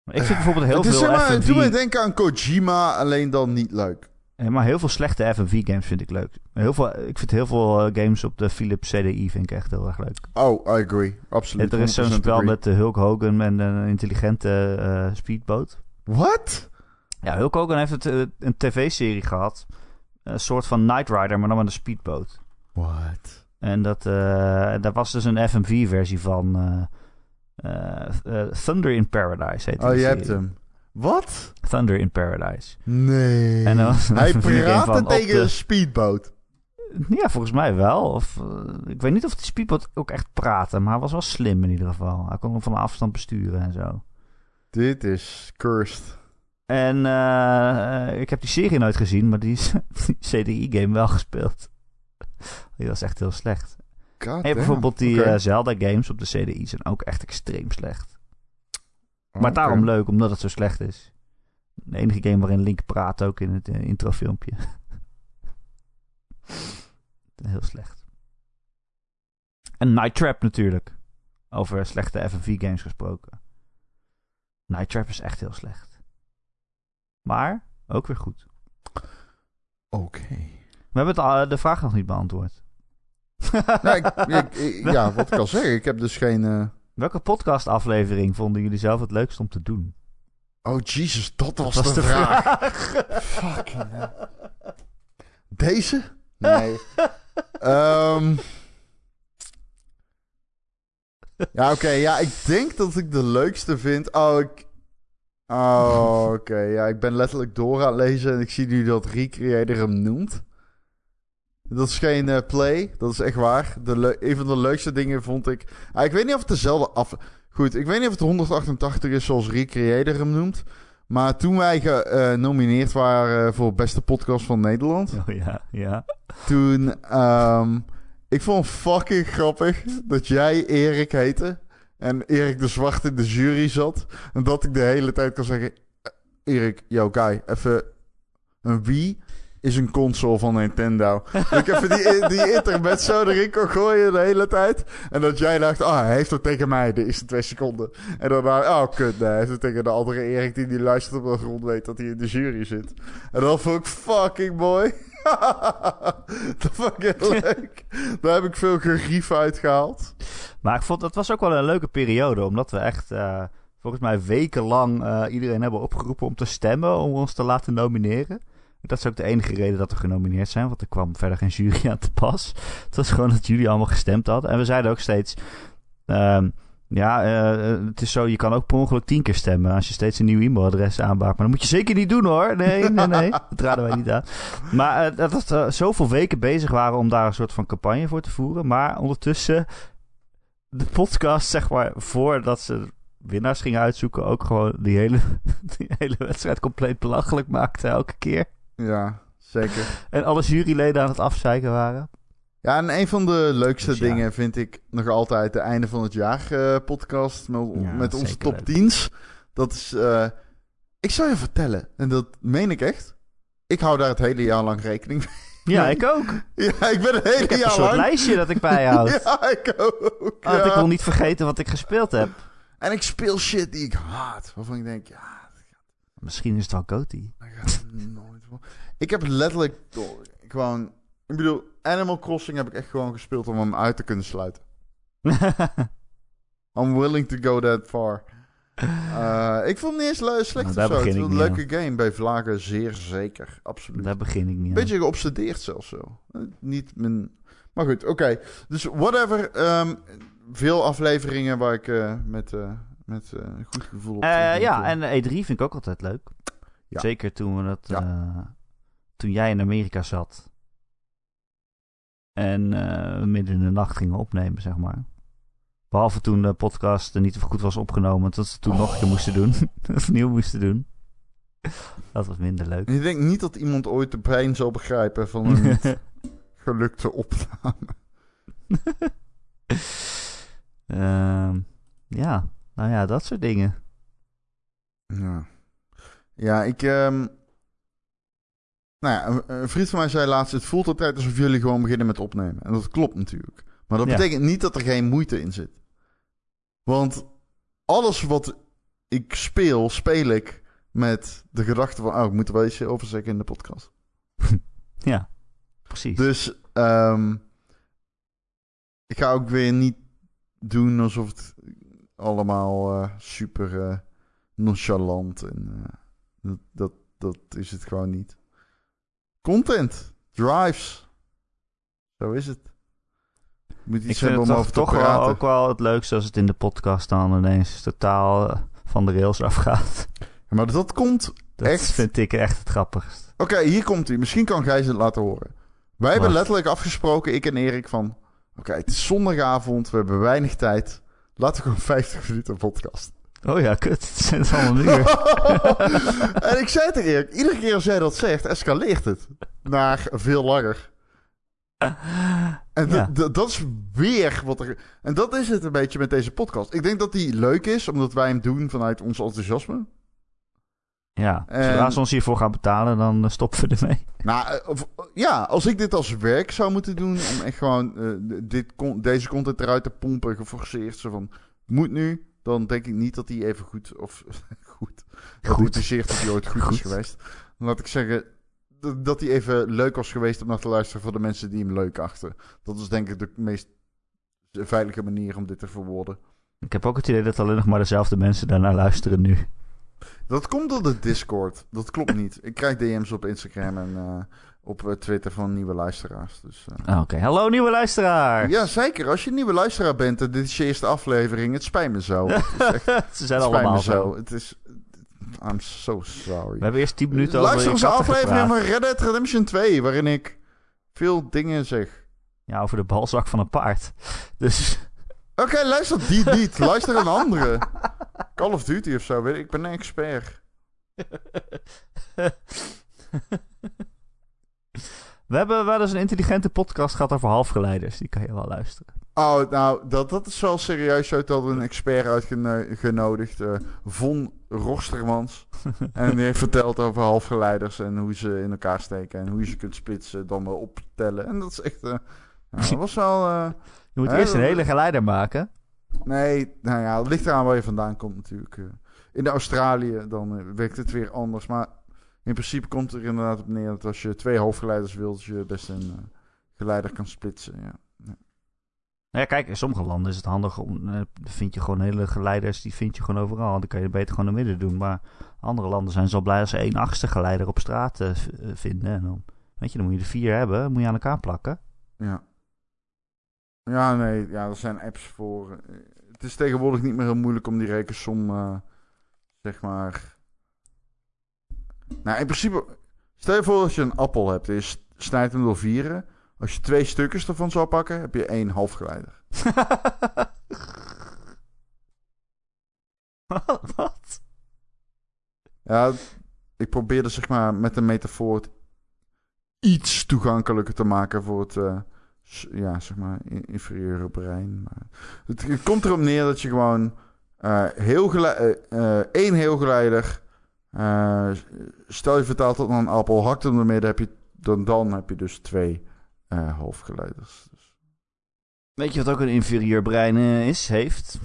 A: ik vind bijvoorbeeld heel
B: het is,
A: veel
B: zeg maar,
A: FMV...
B: denken aan Kojima, alleen dan niet leuk.
A: Ja, maar heel veel slechte FMV-games vind ik leuk. Heel veel, ik vind heel veel eh, games op de Philips CDI vind ik echt heel erg leuk.
B: Oh, I agree. Absoluut.
A: er is zo'n
B: 100%
A: spel
B: agree.
A: met Hulk Hogan en een intelligente eh, speedboot.
B: Wat?
A: Ja, Hulk Hogan heeft het, eh, een tv-serie gehad. Een soort van Knight Rider, maar dan met een speedboot.
B: What?
A: En dat, eh, daar was dus een FMV-versie van eh, eh, eh, Thunder in Paradise. Heet
B: Oh, je hebt hem. Wat?
A: Thunder in Paradise.
B: Nee.
A: En dan was
B: Hij praatte tegen
A: de-
B: een speedboot.
A: Ja, volgens mij wel. Of, eh, ik weet niet of die speedboot ook echt praatte, maar hij was wel slim in ieder geval. Hij kon hem van afstand besturen en zo.
B: Dit is cursed.
A: En eh, ik heb die serie nooit gezien, maar die, (laughs) die CDI-game wel gespeeld. Die was echt heel slecht.
B: God
A: En bijvoorbeeld die eh, Zelda-games op de CDI zijn ook echt extreem slecht. Maar
B: Oké.
A: daarom leuk, omdat het zo slecht is. De enige game waarin Link praat ook in het eh, introfilmpje. (laughs) Heel slecht. En Night Trap natuurlijk. Over slechte FMV-games gesproken. Night Trap is echt heel slecht. Maar ook weer goed.
B: Oké.
A: We hebben het, al- de vraag nog niet beantwoord.
B: Nou, ik, (laughs) ik- ik- ja, wat ik al zeg, ik heb dus geen... eh,
A: Welke podcastaflevering vonden jullie zelf het leukst om te doen?
B: Oh, Jesus, dat was,
A: Dat was
B: de,
A: de
B: vraag. Fucking hell. Deze? Nee. (laughs) Ehm. ja, oké. ja, ik denk dat ik de leukste vind. Oh, ik... Oh, oké. Ja, ik ben letterlijk door aan het lezen en ik zie nu dat Recreator hem noemt. Dat is geen eh, play, dat is echt waar. De een van de leukste dingen vond ik... Ah, ik weet niet of het dezelfde af... Goed, ik weet niet of het 188 is zoals Recreator hem noemt. Maar toen wij genomineerd waren voor beste podcast van Nederland...
A: Oh ja, ja.
B: Toen, ehm, ik vond het fucking grappig dat jij Erik heette. En Erik de Zwart in de jury zat. En dat ik de hele tijd kan zeggen... "Eh, Erik, yo guy, even... Een wie is een console van Nintendo. ik even die, die internet zo erin kon gooien de hele tijd. En dat jij dacht, ah, hij heeft het tegen mij de eerste twee seconden. En daarna, oh kut, nee, hij heeft het tegen de andere Erik die die luistert op de grond weet dat hij in de jury zit. En dat vond ik fucking mooi. (laughs) dat vond ik heel leuk. Daar heb ik veel gerief uitgehaald.
A: Maar ik vond dat was ook wel een leuke periode, omdat we echt eh, volgens mij wekenlang eh, iedereen hebben opgeroepen om te stemmen, om ons te laten nomineren. Dat is ook de enige reden dat we genomineerd zijn, want er kwam verder geen jury aan te pas. Het was gewoon dat jullie allemaal gestemd hadden. En we zeiden ook steeds, ehm, ja, eh, het is zo, je kan ook per ongeluk tien keer stemmen als je steeds een nieuw e-mailadres aanmaakt. Maar dat moet je zeker niet doen hoor. Nee, nee, nee. Dat raden wij niet aan. Maar eh, dat we zoveel weken bezig waren om daar een soort van campagne voor te voeren. Maar ondertussen de podcast, zeg maar, voordat ze winnaars gingen uitzoeken, ook gewoon die hele, (laughs) die hele wedstrijd compleet belachelijk maakte elke keer.
B: Ja, zeker. (laughs)
A: En alle juryleden aan het afzeiken waren.
B: Ja, en een van de leukste
A: Dus ja.
B: dingen vind ik nog altijd de einde van het jaar eh, podcast met,
A: Ja,
B: met onze top
A: leuk.
B: 10's. Dat is, eh, ik zal je vertellen, en dat meen ik echt. Ik hou daar het hele jaar lang rekening mee.
A: Ja, ik ook. (laughs)
B: Ja, ik ben een hele
A: Ik heb een
B: jaar
A: soort
B: lang...
A: lijstje dat ik (laughs) bijhoud.
B: Ja, ik ook. Ja.
A: ik wil niet vergeten wat ik gespeeld heb.
B: En ik speel shit die ik haat. Waarvan ik denk, ja,
A: Misschien is het wel Goaty.
B: Ik heb letterlijk gewoon... Ik bedoel, Animal Crossing heb ik echt gewoon gespeeld om hem uit te kunnen sluiten. (laughs) I'm willing to go that far. Eh, ik vond het niet eens le- slecht
A: Nou,
B: of zo. Het is een leuke game. Bij Vlagen zeer zeker. Absoluut.
A: Daar begin ik niet aan.
B: Beetje geobsedeerd zelfs zo. Eh, Niet mijn... Maar goed, oké. Dus whatever. ehm, veel afleveringen waar ik eh, met, eh, met een goed gevoel op
A: ja, en E3 vind ik ook altijd leuk.
B: Ja.
A: Zeker toen we dat...
B: Ja.
A: eh, toen jij in Amerika zat. En eh, midden in de nacht gingen opnemen, zeg maar. Behalve toen de podcast er niet goed was opgenomen. Dat ze toen nog een keer moesten doen. (laughs) of nieuw moesten doen. Dat was minder leuk.
B: Ik denk niet dat iemand ooit de pijn zal begrijpen van een niet (laughs) gelukte opname. (laughs)
A: Ehm, ja, nou ja, dat soort dingen.
B: Ja, ja ik... ehm, nou ja, een, een vriend van mij zei laatst... Het voelt altijd alsof jullie gewoon beginnen met opnemen. En dat klopt natuurlijk. Maar dat
A: Ja.
B: betekent niet dat er geen moeite in zit. Want alles wat ik speel, speel ik met de gedachte van... Oh, ik moet er wel iets over zeggen in de podcast. (laughs)
A: Ja, precies.
B: Dus ehm, ik ga ook weer niet doen alsof het allemaal eh, super eh, nonchalant en eh, dat, dat, dat is het gewoon niet. Content, drives, zo is het. Moet
A: ik
B: iets
A: vind
B: hebben
A: het
B: om
A: toch, wel ook wel het leukste als het in de podcast dan ineens totaal eh, van de rails afgaat.
B: Maar dat komt...
A: Dat
B: Echt?
A: vind ik echt het grappigst.
B: Oké, hier komt hij. Misschien kan Gijs het laten horen. Wij hebben letterlijk afgesproken, ik en Erik, van... Oké, het is zondagavond, we hebben weinig tijd. Laten we gewoon (laughs) 50 minuten podcast.
A: Oh ja, kut. Het zijn het allemaal uur. (laughs)
B: en ik zei tegen Erik, iedere keer als jij dat zegt, escaleert het naar veel langer. En
A: Ja.
B: dat is weer wat er... En dat is het een beetje met deze podcast. Ik denk dat die leuk is, omdat wij hem doen vanuit ons enthousiasme.
A: Ja,
B: En-
A: zodra ze ons hiervoor gaan betalen, dan eh, stoppen we ermee.
B: Nou, eh, of- ja, als ik dit als werk zou moeten doen, om echt gewoon eh, dit, deze content eruit te pompen, geforceerd, zo van, moet nu, dan denk ik niet dat hij even goed, of goed, (laughs) dat
A: Goed.
B: dat hij ooit goed,
A: Goed.
B: is geweest. Dan laat ik zeggen, dat, dat hij even leuk was geweest om naar te luisteren voor de mensen die hem leuk achten. Dat is denk ik de meest veilige manier om dit te verwoorden.
A: Ik heb ook het idee dat alleen nog maar dezelfde mensen daarnaar luisteren nu.
B: Dat komt door de Discord. Dat klopt niet. Ik krijg DM's op Instagram en eh, op eh, Twitter van nieuwe luisteraars. Dus, eh.
A: Ah, Oké, hallo nieuwe luisteraar.
B: Ja, zeker. Als je een nieuwe luisteraar bent en dit is je eerste aflevering, het spijt me zo. Echt, (laughs)
A: Ze zijn allemaal zo.
B: zo. Het is... I'm so sorry.
A: We hebben eerst 10 minuten over
B: Luister onze aflevering van Red Dead Redemption 2, waarin ik veel dingen zeg.
A: Ja, over de balzak van een paard. Dus
B: Oké, luister die niet. Luister een andere. Call of Duty of zo. Ik ben een expert. (laughs)
A: we hebben wel eens een intelligente podcast gehad over halfgeleiders. Die kan je wel luisteren.
B: Oh, nou, dat, dat is wel serieus. Zo dat een expert uitgenodigd. eh Von Rostermans. (laughs) en die heeft verteld over halfgeleiders en hoe ze in elkaar steken. En hoe je ze kunt splitsen, dan wel optellen. En dat is echt... eh, nou, dat was wel... eh,
A: Je moet
B: Hè,
A: eerst een hele geleider maken.
B: nee, nou ja, het ligt eraan waar je vandaan komt natuurlijk. in de Australië, dan werkt het weer anders. Maar in principe komt er inderdaad op neer dat als je twee hoofdgeleiders wilt, je best een eh, geleider kan splitsen. Ja.
A: Nou ja, kijk, in sommige landen is het handig om. eh, vind je gewoon hele geleiders, die vind je gewoon overal. Dan kan je beter gewoon in het midden doen. Maar andere landen zijn zo blij als ze één achtste geleider op straat eh, vinden. En dan, weet je, dan moet je er vier hebben, moet je aan elkaar plakken.
B: Ja. Ja, nee, ja, er zijn apps voor. Het is tegenwoordig niet meer heel moeilijk om die rekensom, eh, zeg maar. Nou, in principe, stel je voor dat je een appel hebt en je s- snijdt hem door vieren. Als je twee stukjes ervan zou pakken, heb je één halfgeleider. (laughs)
A: Wat?
B: Ja, ik probeerde zeg maar met een metafoor het iets toegankelijker te maken voor het, s- ja, zeg maar, in- inferieure brein. Maar het, het komt erop neer dat je gewoon eh, heel eh, één heel geleider, eh, stel je vertaalt dat naar een appel, hakt hem door midden, heb je dan, dan heb je dus twee uh, hoofdgeleiders. Dus.
A: Weet je wat ook een inferieur brein uh, is, heeft?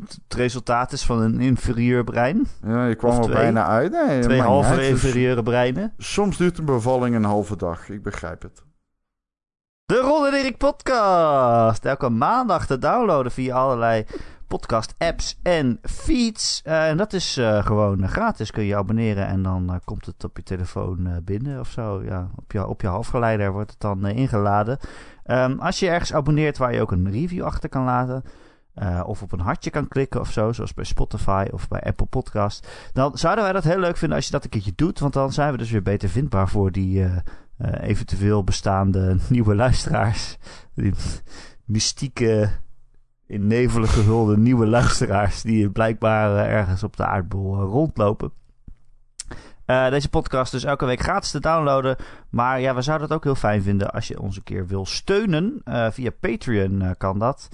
A: Het resultaat is van een inferieur brein.
B: Ja, je kwam er bijna uit. Nee,
A: twee halve uit, dus inferieure breinen.
B: Soms duurt een bevalling een halve dag. Ik begrijp het.
A: De Ron en Erik podcast. Elke maandag te downloaden via allerlei podcast-apps en feeds. Uh, en dat is uh, gewoon gratis. Kun je abonneren en dan uh, komt het op je telefoon binnen of zo. Ja, op, je, op je halfgeleider wordt het dan ingeladen. Um, als je ergens abonneert waar je ook een review achter kan laten. of op een hartje kan klikken of zo, zoals bij Spotify of bij Apple Podcast. Dan zouden wij dat heel leuk vinden als je dat een keertje doet. Want dan zijn we dus weer beter vindbaar voor die eventueel bestaande (laughs) nieuwe luisteraars. Die mystieke in nevelen gehulde nieuwe (laughs) luisteraars die blijkbaar eh, ergens op de aardbol eh, rondlopen. Uh, deze podcast dus elke week gratis te downloaden. Maar ja, we zouden het ook heel fijn vinden als je ons een keer wil steunen. Via Patreon kan dat.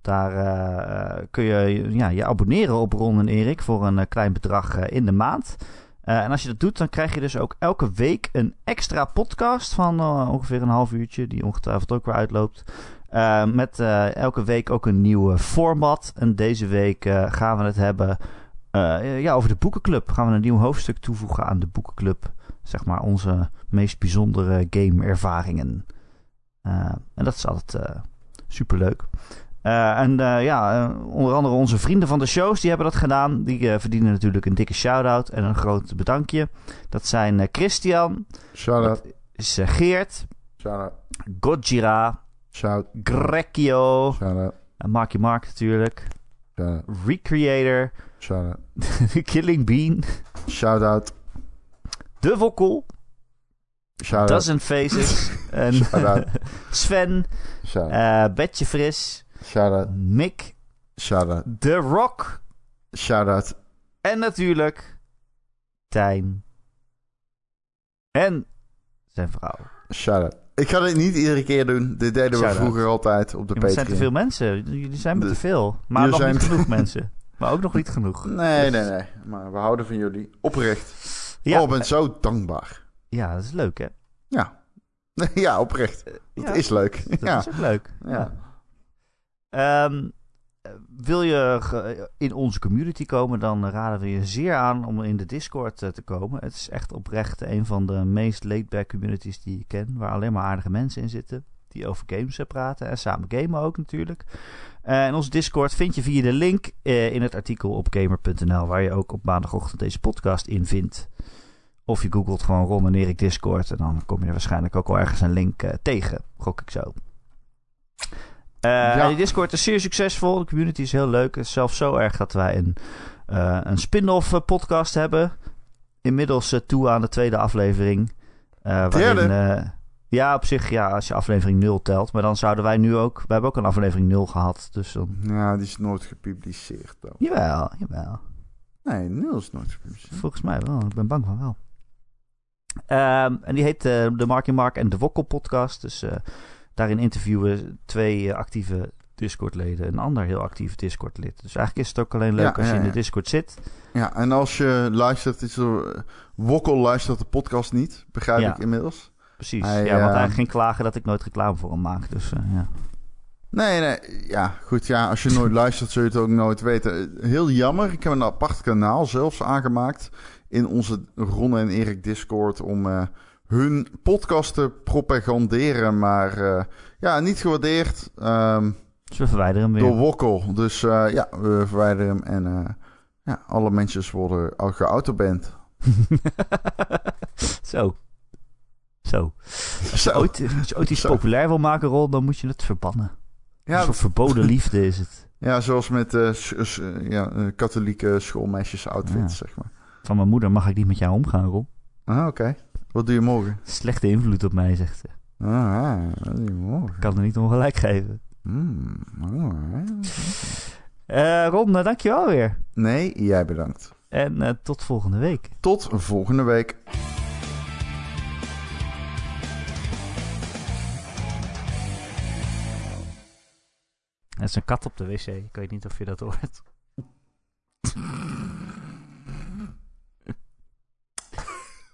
A: Daar kun je ja, je abonneren op Ron en Erik voor een klein bedrag in de maand. en als je dat doet, dan krijg je dus ook elke week een extra podcast van ongeveer een half uurtje. Die ongetwijfeld ook weer uitloopt. Uh, met uh, elke week ook een nieuwe format. En deze week uh, gaan we het hebben ja, over de boekenclub. Gaan we een nieuw hoofdstuk toevoegen aan de boekenclub. Zeg maar onze meest bijzondere game-ervaringen. en dat is altijd superleuk. en ja, onder andere onze vrienden van de shows, die hebben dat gedaan. Die verdienen natuurlijk een dikke shout-out en een groot bedankje. Dat zijn Christian.
B: Shout-out.
A: is Geert.
B: Shout-out.
A: Godzilla.
B: Shout.
A: Grekio.
B: Shout out.
A: En Marky Mark natuurlijk.
B: Shout out.
A: Recreator.
B: Shout out.
A: Killing Bean.
B: Shout out.
A: De Wokkel.
B: Shout
A: Dozen Faces. en
B: Shout out.
A: Sven.
B: Shout out.
A: Uh, Betje Fris.
B: Shout out.
A: Mick.
B: Shout out.
A: The Rock.
B: Shout out.
A: En natuurlijk Tijn. En zijn vrouw.
B: Shout out. Ik ga dit niet iedere keer doen. Dit deden we vroeger altijd op de ja,
A: Er zijn te veel mensen. Jullie zijn met te veel. Maar nog zijn... niet genoeg (laughs) mensen. Maar ook nog niet genoeg.
B: Nee, nee, nee. Maar we houden van jullie. Oprecht. Ja. Oh, ik ben zo dankbaar.
A: Ja, dat is leuk, hè?
B: Ja. (laughs) Ja, oprecht. Dat ja. is leuk.
A: Dat
B: ja.
A: is ook leuk.
B: Ja.
A: ja. Um, wil je in onze community komen, dan raden we je zeer aan om in de Discord eh, te komen. Het is echt oprecht een van de meest laid-back communities die je ken, waar alleen maar aardige mensen in zitten. Die over games eh, praten en samen gamen ook natuurlijk. Uh, en onze Discord vind je via de link in het artikel op gamer.nl, waar je ook op maandagochtend deze podcast in vindt. Of je googelt gewoon Ron en Discord en dan kom je er waarschijnlijk ook al ergens een link tegen, gok ik zo. Uh, ja. Die Discord is zeer succesvol. De community is heel leuk. Het is zelfs zo erg dat wij een, uh, een spin-off podcast hebben. Inmiddels toe aan de tweede aflevering.
B: Derde?
A: ja, op zich, ja, als je aflevering 0 telt. Maar dan zouden wij nu ook... We hebben ook een aflevering 0 gehad. Dus dan...
B: Ja, die is nooit gepubliceerd. Dan.
A: Jawel, jawel.
B: Nee, 0 is nooit gepubliceerd.
A: Volgens mij wel. Ik ben bang van wel. Um, en die heet de Marky Mark en de Wokkel podcast. Dus... Daarin interviewen twee uh, actieve Discord-leden een ander heel actief Discord-lid. Dus eigenlijk is het ook alleen leuk als je in de Discord zit.
B: Ja, en als je luistert, is er, Wokkel luistert de podcast niet, begrijp ik inmiddels.
A: Precies, hij, ja, want eigenlijk uh, geen klagen dat ik nooit reclame voor hem maak. Dus uh, ja.
B: Nee, nee, ja, goed. Ja, als je nooit (laughs) luistert, zul je het ook nooit weten. Heel jammer. Ik heb een apart kanaal zelfs aangemaakt in onze Ronne en Erik Discord om uh, hun podcast te propaganderen. Maar uh, ja, niet gewaardeerd. Um,
A: dus we verwijderen hem weer.
B: Door Wokkel. Dus uh, ja, we verwijderen hem. En uh, ja, alle mensen worden geautoband. (laughs)
A: Zo. Zo. Als je, ooit, als je ooit iets Zo. populair wil maken, Rol, dan moet je het verbannen. Ja, een soort verboden liefde is het. (laughs)
B: Ja, zoals met ja, katholieke schoolmeisjes outfits, ja. zeg maar.
A: Van mijn moeder mag ik niet met jou omgaan, Rol.
B: Ah, oké. Okay. Wat doe je morgen?
A: Slechte invloed op mij, zegt ze.
B: Ah, wat doe je morgen?
A: Ik kan er niet ongelijk geven.
B: Mm,
A: uh, Ron, uh, dankjewel weer.
B: Nee, jij bedankt.
A: En uh, tot volgende week.
B: Tot volgende week.
A: Er is een kat op de wc. Ik weet niet of je dat hoort.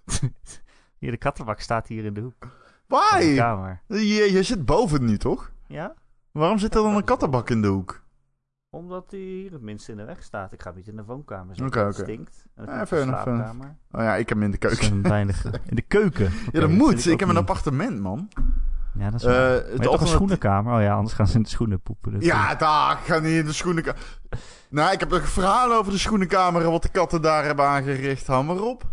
A: (laughs) (laughs) Hier, de kattenbak staat hier in de hoek. van de
B: Why?
A: kamer.
B: Je, je zit boven nu, toch?
A: Ja?
B: Waarom zit er dan een kattenbak in de hoek?
A: Omdat hij hier het minst in de weg staat. Ik ga niet in de woonkamer zitten.
B: Oké,
A: het
B: oké.
A: stinkt. En dan
B: Ja,
A: ik in de.
B: Oh ja, ik heb hem in de keuken.
A: weinig... (laughs) In de keuken?
B: Ja, dat moet. Ik,
A: ook
B: heb een appartement, man.
A: Ja, dat is
B: Eh,
A: waar. Maar je toch een schoenenkamer? Oh ja, anders gaan ze in de schoenen poepen.
B: Ja, daar. Ik ga niet in de schoenenkamer. (laughs) Nou, ik heb een verhaal over de schoenenkamer en wat de katten daar hebben aangericht. Maar op.